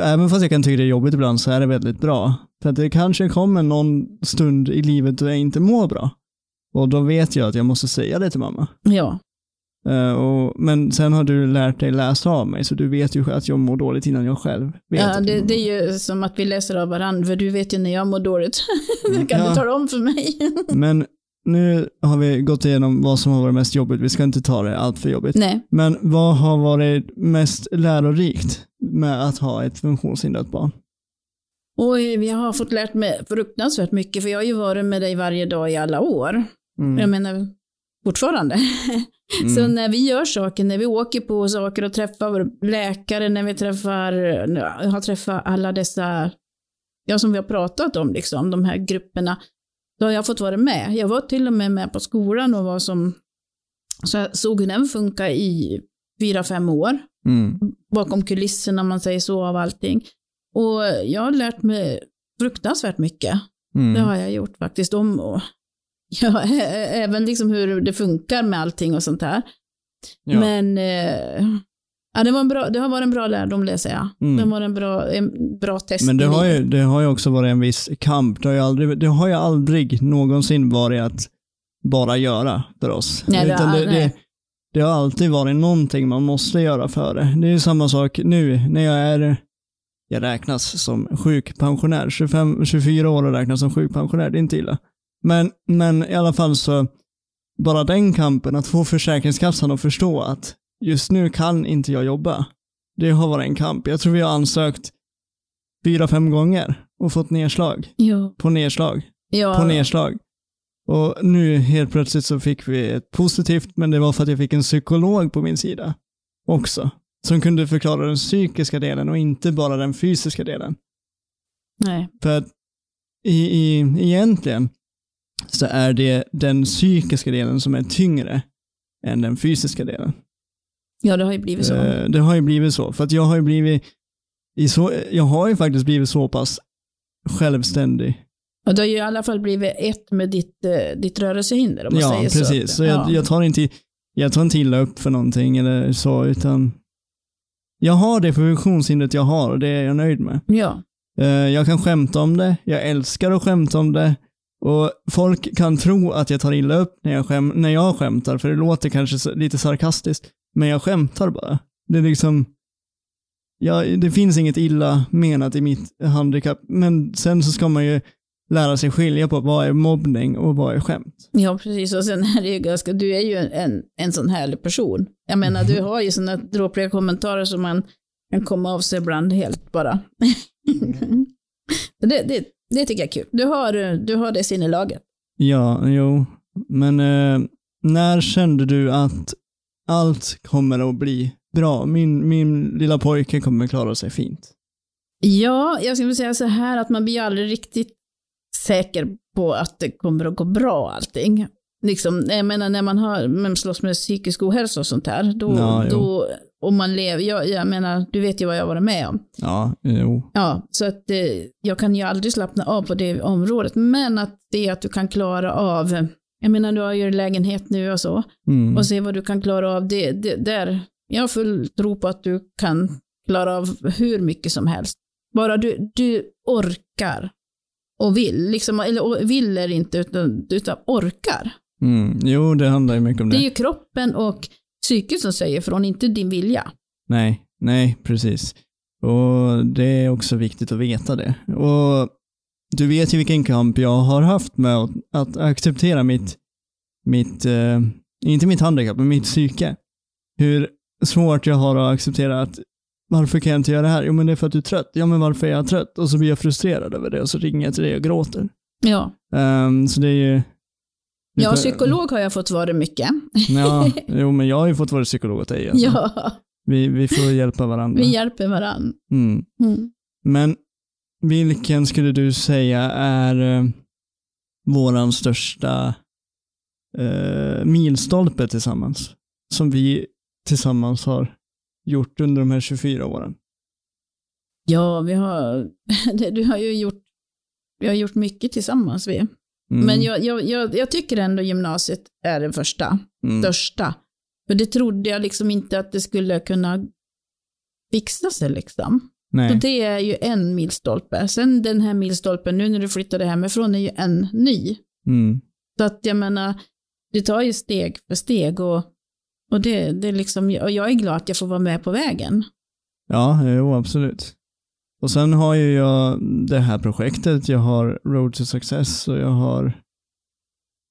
även fast jag kan tycka det är jobbigt ibland så är det väldigt bra. För att det kanske kommer någon stund i livet då jag inte mår bra. Och då vet jag att jag måste säga det till mamma. Ja, Eh, och, men sen har du lärt dig läsa av mig, så du vet ju att jag mår dåligt innan jag själv vet. ja det, det är ju som att vi läser av varandra, för du vet ju när jag mår dåligt. *laughs* det kan Ja. du tala om för mig. *laughs* Men nu har vi gått igenom vad som har varit mest jobbigt. Vi ska inte ta det allt för jobbigt. Nej. Men vad har varit mest lärorikt med att ha ett funktionshindrat barn? Oj, vi har fått lärt mig fruktansvärt mycket, för jag har ju varit med dig varje dag i alla år. Mm. Jag menar, fortfarande. *laughs* Mm. Så när vi gör saker, när vi åker på saker och träffar läkare, när vi träffar, har träffat alla dessa, ja som vi har pratat om liksom, de här grupperna, då har jag fått vara med. Jag var till och med med på skolan och var som, så jag såg hur den funkar i fyra, fem år, Mm. bakom kulisserna om man säger så, av allting. Och jag har lärt mig fruktansvärt mycket. Mm. Det har jag gjort faktiskt. Om, *laughs* ja, även liksom hur det funkar med allting och sånt här. Ja. Men eh, ja, det, var en bra, det har varit en bra lärdom, det säger jag. Mm. Det var en bra, en bra test. Men det har, ju, det har ju också varit en viss kamp. Det har ju aldrig, det har ju aldrig någonsin varit att bara göra för oss. Nej, det Utan det, det, det har alltid varit någonting man måste göra för det. Det är samma sak nu när jag är jag räknas som sjukpensionär. 25, 24 år och räknas som sjukpensionär, det är inte illa. Men, men i alla fall så, bara den kampen, att få Försäkringskassan att förstå att just nu kan inte jag jobba. Det har varit en kamp. Jag tror vi har ansökt fyra, fem gånger och fått nedslag Ja. på nedslag Ja. på nedslag. Och nu helt plötsligt så fick vi ett positivt, men det var för att jag fick en psykolog på min sida också. Som kunde förklara den psykiska delen och inte bara den fysiska delen. Nej. För att i, i, egentligen så är det den psykiska delen som är tyngre än den fysiska delen. Ja, det har ju blivit så. Eh, Det har ju blivit så, för att jag har ju blivit i så, jag har ju faktiskt blivit så pass självständig. Och du har ju i alla fall blivit ett med ditt, eh, ditt rörelsehinder om man Ja, säger precis. så. Så jag, ja. jag, tar inte, jag tar inte illa upp för någonting eller så, utan jag har det funktionshindret jag har och det är jag nöjd med. ja. Eh, Jag kan skämta om det, jag älskar att skämta om det och folk kan tro att jag tar illa upp när jag, skäm, när jag skämtar, för det låter kanske lite sarkastiskt, men jag skämtar bara. Det är liksom, ja, det finns inget illa menat i mitt handikapp, men sen så ska man ju lära sig skilja på vad är mobbning och vad är skämt. Ja, precis. Och sen är det ju ganska, du är ju en, en sån härlig person. Jag menar, Mhm. du har ju sådana dråpliga kommentarer som man kan komma av sig ibland helt bara. *laughs* Så det, det, det tycker jag är kul. Du har, du har det sinnelaget. Ja, jo, men eh, när kände du att allt kommer att bli bra? Min, min lilla pojke kommer klara sig fint. Ja, jag skulle säga så här att man blir aldrig riktigt säker på att det kommer att gå bra allting. Liksom, jag menar när man har, man slåss med psykisk ohälsa och sånt här, då, Ja, då om man lever, jag, jag menar, du vet ju vad jag varit med om. Ja, jo. Ja, så att eh, jag kan ju aldrig slappna av på det området, men att det är att du kan klara av, jag menar du har ju lägenhet nu och så, Mm. och se vad du kan klara av det, det där. Jag har full tro på att du kan klara av hur mycket som helst. Bara du, du orkar och vill, liksom, eller vill är inte, utan, utan orkar. Mm. Jo, det handlar ju mycket om det. Det är ju kroppen och psyket som säger från, inte din vilja. Nej, nej, precis. Och det är också viktigt att veta det. Och du vet ju vilken kamp jag har haft med att, acceptera mitt, mitt eh, inte mitt handikapp, men mitt psyke. Hur svårt jag har att acceptera att varför kan jag inte göra det här? Jo, men det är för att du är trött. Ja, men varför är jag trött? Och så blir jag frustrerad över det och så ringer jag till dig och gråter. Ja, Ehm, så det är ju... ja psykolog har jag fått vara mycket. Ja, *laughs* jo, men jag har ju fått vara psykolog åt dig. Alltså. Ja, Vi, vi får hjälpa varandra. vi hjälper varann. Mm. Mm. Men vilken skulle du säga är eh, våran största eh, milstolpe tillsammans? Som vi tillsammans har gjort under de här 24 åren. Ja, vi har, *laughs* du har ju gjort, vi har gjort mycket tillsammans vi. Mm. Men jag, jag, jag, jag tycker ändå gymnasiet är den första, mm. största. För det trodde jag liksom inte att det skulle kunna fixa sig liksom. Så Nej. det är ju en milstolpe. Sen den här milstolpen, nu när du flyttade hemifrån, är ju en ny. Mm. Så att jag menar, det tar ju steg för steg och, och det, det liksom, och jag är glad att jag får vara med på vägen. Ja, jo, absolut. Och sen har ju jag det här projektet, jag har Road to Success och jag har,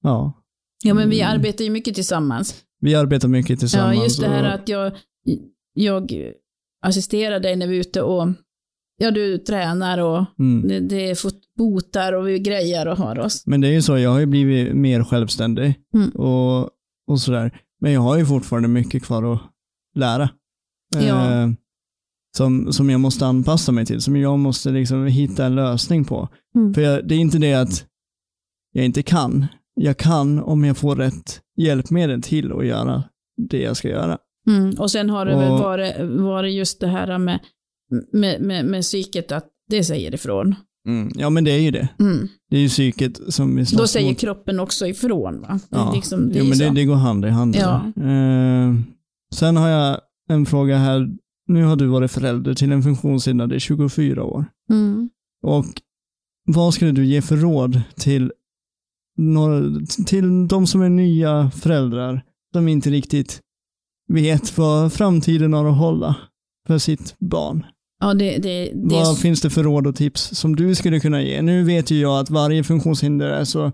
ja, Ja, men vi Mm. arbetar ju mycket tillsammans. vi arbetar mycket tillsammans. Ja, just det här och, att jag, jag assisterar dig när vi är ute och ja, du tränar och mm. det, det är fot- botar och vi grejer och har oss. Men det är ju så, jag har ju blivit mer självständig Mm. och, och sådär. Men jag har ju fortfarande mycket kvar att lära. Ja. Eh, som, som jag måste anpassa mig till, som jag måste liksom hitta en lösning på. Mm. För jag, det är inte det att jag inte kan. Jag kan om jag får rätt hjälpmedel till att göra det jag ska göra. Mm. Och sen har det väl Och- varit, varit just det här med, med, med, med psyket, att det säger ifrån. Mm. Ja, men det är ju det. Mm. Det är ju psyket som vi Då säger mot. kroppen också ifrån. Va? Ja, liksom, det jo, men det, det går hand i hand. Ja. Eh, sen har jag en fråga här. Nu har du varit förälder till en funktionshindrad i 24 år. Mm. Och vad skulle du ge för råd till, några, till de som är nya föräldrar som inte riktigt vet vad framtiden har att hålla för sitt barn? Ja, det, det, det är Vad finns det för råd och tips som du skulle kunna ge? Nu vet ju jag att varje funktionshinder är så,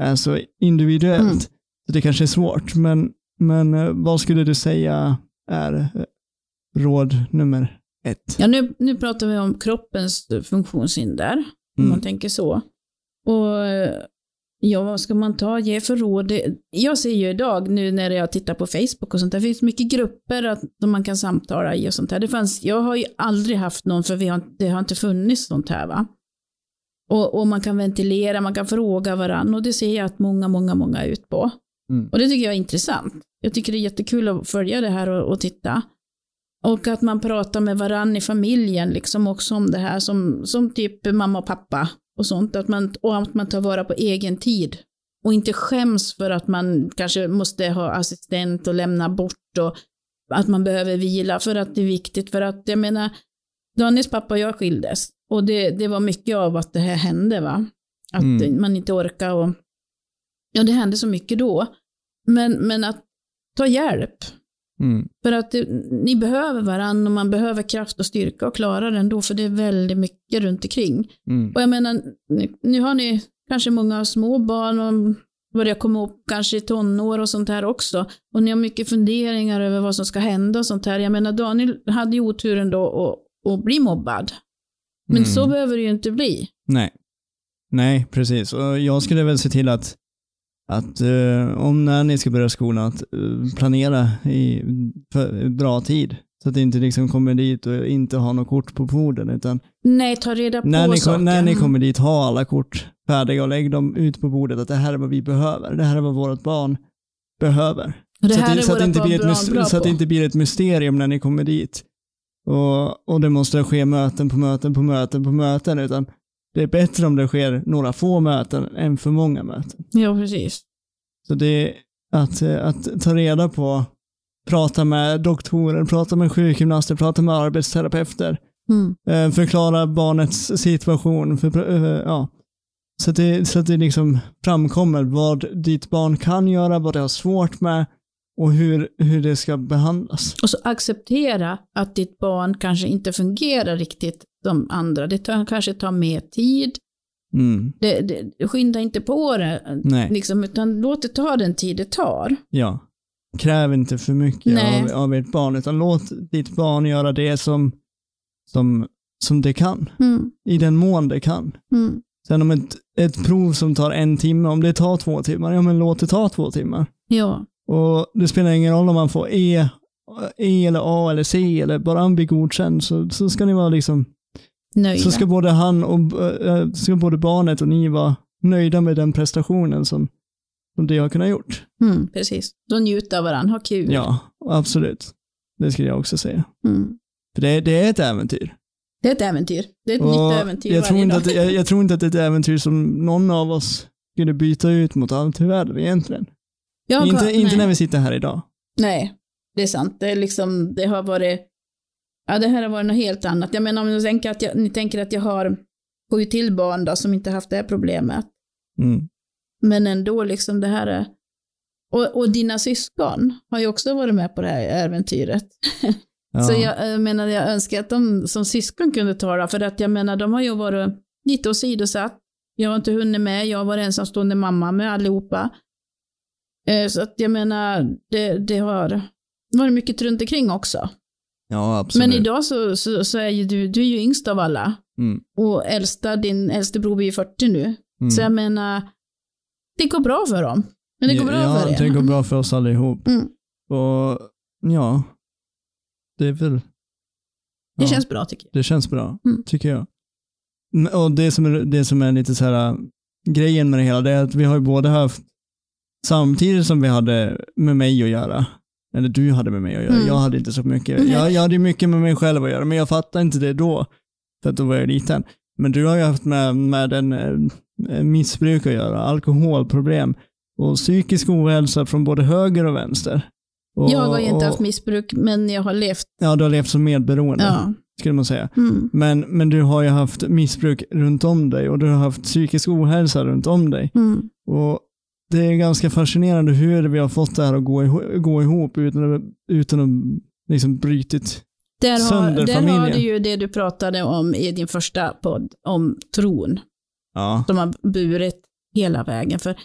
är så individuellt. Mm. Så det kanske är svårt, men, men eh, vad skulle du säga är råd nummer ett. Ja, nu, nu pratar vi om kroppens funktionshinder, om Mm. man tänker så. Och ja, vad ska man ta, ge för råd? Det- Jag ser ju idag, nu när jag tittar på Facebook och sånt, där finns mycket grupper att, som man kan samtala i och sånt här. Det fanns, jag har ju aldrig haft någon, för vi har, det har inte funnits sånt här va. Och, och man kan ventilera, man kan fråga varandra och det ser jag att många, många, många är ut på. Mm. Och det tycker jag är intressant. Jag tycker det är jättekul att följa det här och, och titta. Och att man pratar med varann i familjen liksom också om det här som, som typ mamma och pappa och sånt. Att man, och att man tar vara på egen tid. Och inte skäms för att man kanske måste ha assistent och lämna bort och att man behöver vila för att det är viktigt. För att jag menar, Daniels pappa och jag skildes. Och det, det var mycket av att det här hände va. Att Mm. man inte orkar och ja det hände så mycket då. Men, men att ta hjälp. Mm. För att det, ni behöver varandra och man behöver kraft och styrka och klara det ändå, för det är väldigt mycket runt omkring. Mm. Och jag menar, nu, nu har ni kanske många små barn och börjar komma upp kanske i tonår och sånt här också. Och ni har mycket funderingar över vad som ska hända och sånt här. Jag menar, Daniel hade ju oturen då att, att bli mobbad. Men Mm. så behöver det ju inte bli. Nej. Nej, precis. Och jag skulle väl se till att, att eh, om när ni ska börja skolan, att eh, planera i för, bra tid. Så att det inte liksom kommer dit och inte har något kort på borden. Utan Nej, ta reda på när ni, saker. kom, när ni kommer dit, ha alla kort färdiga och lägg dem ut på bordet. Att det här är vad vi behöver. Det här är vad vårt barn behöver. Det så, att, det, så, att det bra, bra så att inte blir ett mysterium när ni kommer dit. Och, och det måste ske möten på möten på möten på möten. Utan det är bättre om det sker några få möten än för många möten. Ja, precis. Så det är att, att ta reda på, prata med doktorer, prata med sjukgymnaster, prata med arbetsterapeuter. Mm. Eh, förklara barnets situation. För, eh, ja. så, att det, så att det liksom framkommer vad ditt barn kan göra, vad det har svårt med och hur, hur det ska behandlas. Och så acceptera att ditt barn kanske inte fungerar riktigt som andra. Det tar, kanske tar mer tid. Mm. Det, det, skynda inte på det, Nej, liksom, utan låt det ta den tid det tar. ja. Kräv inte för mycket Nej. av, av ert barn, utan låt ditt barn göra det som, som, som det kan, Mm. i den mån det kan. Mm. Sen om ett, ett prov som tar en timme, om det tar två timmar, ja men låt det ta två timmar. Ja, Och det spelar ingen roll om man får E, E eller A eller C eller bara han blir godkänd så, så ska ni vara liksom, nöjda. så ska både han och äh, ska både barnet och ni vara nöjda med den prestationen som, som det har kunnat gjort. mm, precis. Då njuta av varandra, ha kul. Ja, absolut. Det skulle jag också säga. Mm. För det, det är ett äventyr. Det är ett äventyr. Det är ett Och nytt äventyr jag, tror inte dag. att jag, jag tror inte att det är ett äventyr som någon av oss skulle byta ut mot allt i världen egentligen. Jag inte inte nej. när vi sitter här idag. Nej, det är sant. Det, är liksom, det har varit, ja det här har varit något helt annat. Jag menar om ni tänker att jag, ni tänker att jag har sju till barn då som inte haft det här problemet. Mm. Men ändå liksom det här är, och, och dina syskon har ju också varit med på det här äventyret. *laughs* Ja. Så jag, jag menar, jag önskar att de som syskon kunde tala, för att jag menar, de har ju varit lite åsidosatt. Jag har inte hunnit med, jag har varit ensamstående mamma med allihopa. Eh, Så att jag menar, det, det har varit mycket runt omkring också. ja, absolut. Men idag så, så, så är ju du, du är ju yngst av alla. Mm. Och äldsta, din äldste bror blir ju 40 nu. Mm. Så jag menar, det går bra för dem. Men det går bra ja, för er. det går bra för oss allihop. Mm. Och ja, det är väl... Det ja, känns bra tycker jag. det känns bra, Mm. tycker jag. Och det som är, det som är lite så här äh, grejen med det hela, det är att vi har ju både haft, samtidigt som vi hade med mig att göra, eller du hade med mig att göra, Mm. jag hade inte så mycket, jag, jag hade mycket med mig själv att göra, men jag fattade inte det då, för att då var jag liten. Men du har ju haft med, med en eh, missbruk att göra, alkoholproblem och psykisk ohälsa från både höger och vänster. Och, jag har ju inte och- haft missbruk, men jag har levt. Ja, du har levt som medberoende, Ja. skulle man säga. Mm. Men, men du har ju haft missbruk runt om dig och du har haft psykisk ohälsa runt om dig. Mm. Och det är ganska fascinerande hur vi har fått det här att gå, ihop, gå ihop utan att, utan att liksom brutit. Där, har, Sönder där har familjen. du ju det du pratade om i din första podd, om tron, Ja. som har burit hela vägen. För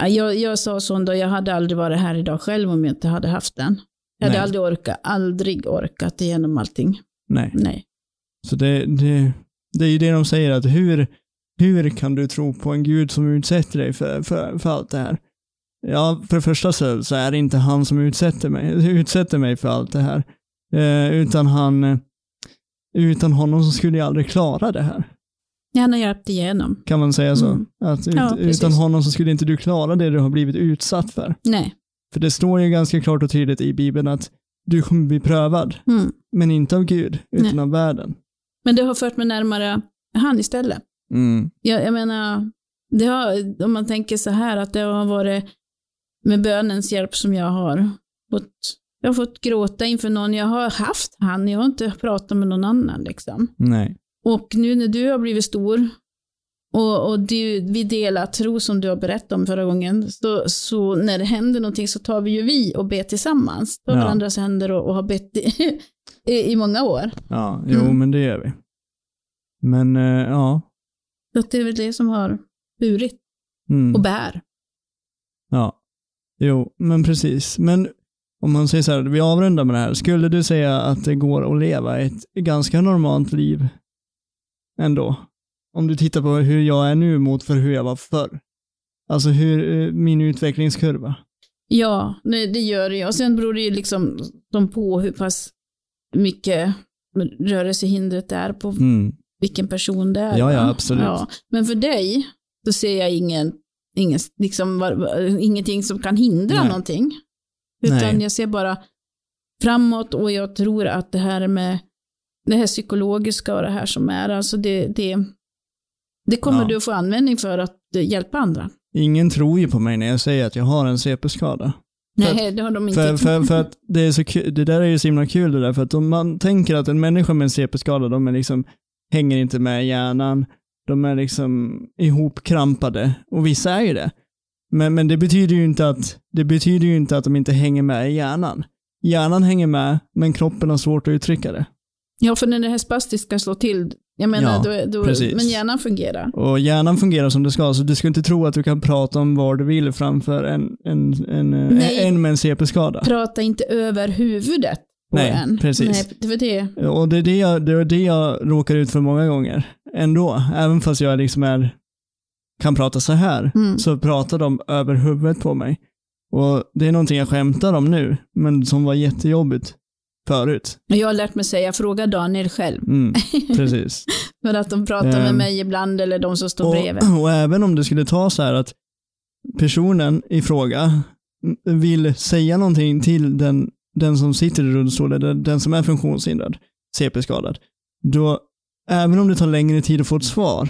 ja, jag, jag sa så då, jag hade aldrig varit här idag själv om jag inte hade haft den. Jag hade Nej. aldrig orkat, aldrig orkat igenom allting. Nej. Nej. Så det, det, det är ju det de säger, att hur, hur kan du tro på en gud som utsätter dig för, för, för allt det här? Ja, för det första så, så är det inte han som utsätter mig, utsätter mig för allt det här. Eh, utan han, eh, utan honom så skulle jag aldrig klara det här. Han har hjälpt igenom. Kan man säga så? Mm. Att ut, Ja, utan honom så skulle inte du klara det du har blivit utsatt för. Nej. För det står ju ganska klart och tydligt i Bibeln att du kommer bli prövad, Mm. men inte av Gud, utan Nej. av världen. Men det har fört mig närmare han istället. Mm. Jag, jag menar, det har, om man tänker så här att det har varit med bönens hjälp som jag har fått, jag har fått gråta inför någon. Jag har haft han, jag har inte pratat med någon annan liksom. Nej. Och nu när du har blivit stor och, och du, vi delar tro som du har berättat om förra gången, så, så när det händer någonting så tar vi ju vi och ber tillsammans. Tar Ja. varandras händer och, och har bett i, *laughs* i, i många år. Ja, jo, Mm. men det gör vi. Men eh, ja. Så det är väl det som har burit Mm. och bär. Ja. Jo, men precis. Men om man säger så här, vi avrundar med det här. Skulle du säga att det går att leva ett ganska normalt liv ändå? Om du tittar på hur jag är nu mot för hur jag var förr. Alltså hur, eh, min utvecklingskurva. Ja, det, det gör det. Och sen beror det ju liksom de på hur pass mycket rörelsehindret är på Mm. Vilken person det är. Ja, ja, absolut. Men för dig, då ser jag ingen, ingen, liksom, ingenting som kan hindra Nej. någonting. Utan Nej. jag ser bara framåt och jag tror att det här med det här psykologiska och det här som är, alltså det, det, det kommer Ja. du att få användning för att hjälpa andra. Ingen tror ju på mig när jag säger att jag har en CP-skada. Nej, det har de inte. För, för, för att det, är så kul, det där är ju så himla kul det där, för att om man tänker att en människa med en CP-skada, de är liksom, hänger inte med i hjärnan, de är liksom ihopkrampade, och vissa är ju det. Men, men det, betyder ju inte att, det betyder ju inte att de inte hänger med i hjärnan. Hjärnan hänger med, men kroppen har svårt att uttrycka det. Ja, för när det här spastiska slår till, jag menar, Ja, då, då, men hjärnan fungerar. Och hjärnan fungerar som det ska, så du ska inte tro att du kan prata om vad du vill framför en, en, en, Nej. en med en CP-skada. Prata inte över huvudet Nej, en. precis. Nej, för det, Och det är det, jag, det är det jag råkar ut för många gånger. Ändå, även fast jag liksom är, kan prata så här, mm. så pratar de över huvudet på mig. Och det är någonting jag skämtar om nu, men som var jättejobbigt förut. Jag har lärt mig säga, fråga Daniel själv. Mm, *laughs* precis. För att de pratar med Ehm. mig ibland eller de som står bredvid. och, och även om det skulle ta så här att personen i fråga vill säga någonting till den, den som sitter i rullstol, eller den som är funktionshindrad, CP-skadad, då, även om det tar längre tid att få ett svar,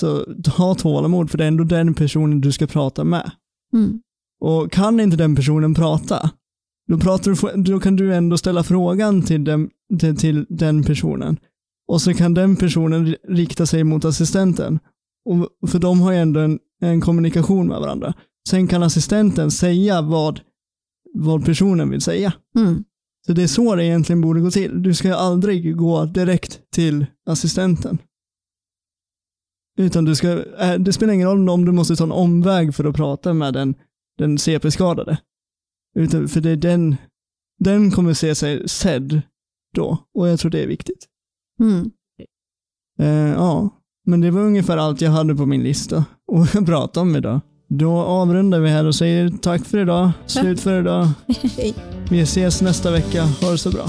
så ha tålamod, för det är ändå den personen du ska prata med. Mm. Och kan inte den personen prata, då, pratar du, då kan du ändå ställa frågan till den, till, till den personen. Och så kan den personen rikta sig mot assistenten. Och, för de har ju ändå en, en kommunikation med varandra. Sen kan assistenten säga vad, vad personen vill säga. Mm. Så det är så det egentligen borde gå till. Du ska aldrig gå direkt till assistenten. Utan du ska, äh, det spelar ingen roll om du måste ta en omväg för att prata med den, den CP-skadade. Utan, för det är den, den kommer se sig sedd då. Och jag tror det är viktigt. Mm. Eh, ja, men det var ungefär allt jag hade på min lista att *laughs* prata om idag. Då avrundar vi här och säger tack för idag, slut för idag. *laughs* Vi ses nästa vecka. Ha det så bra.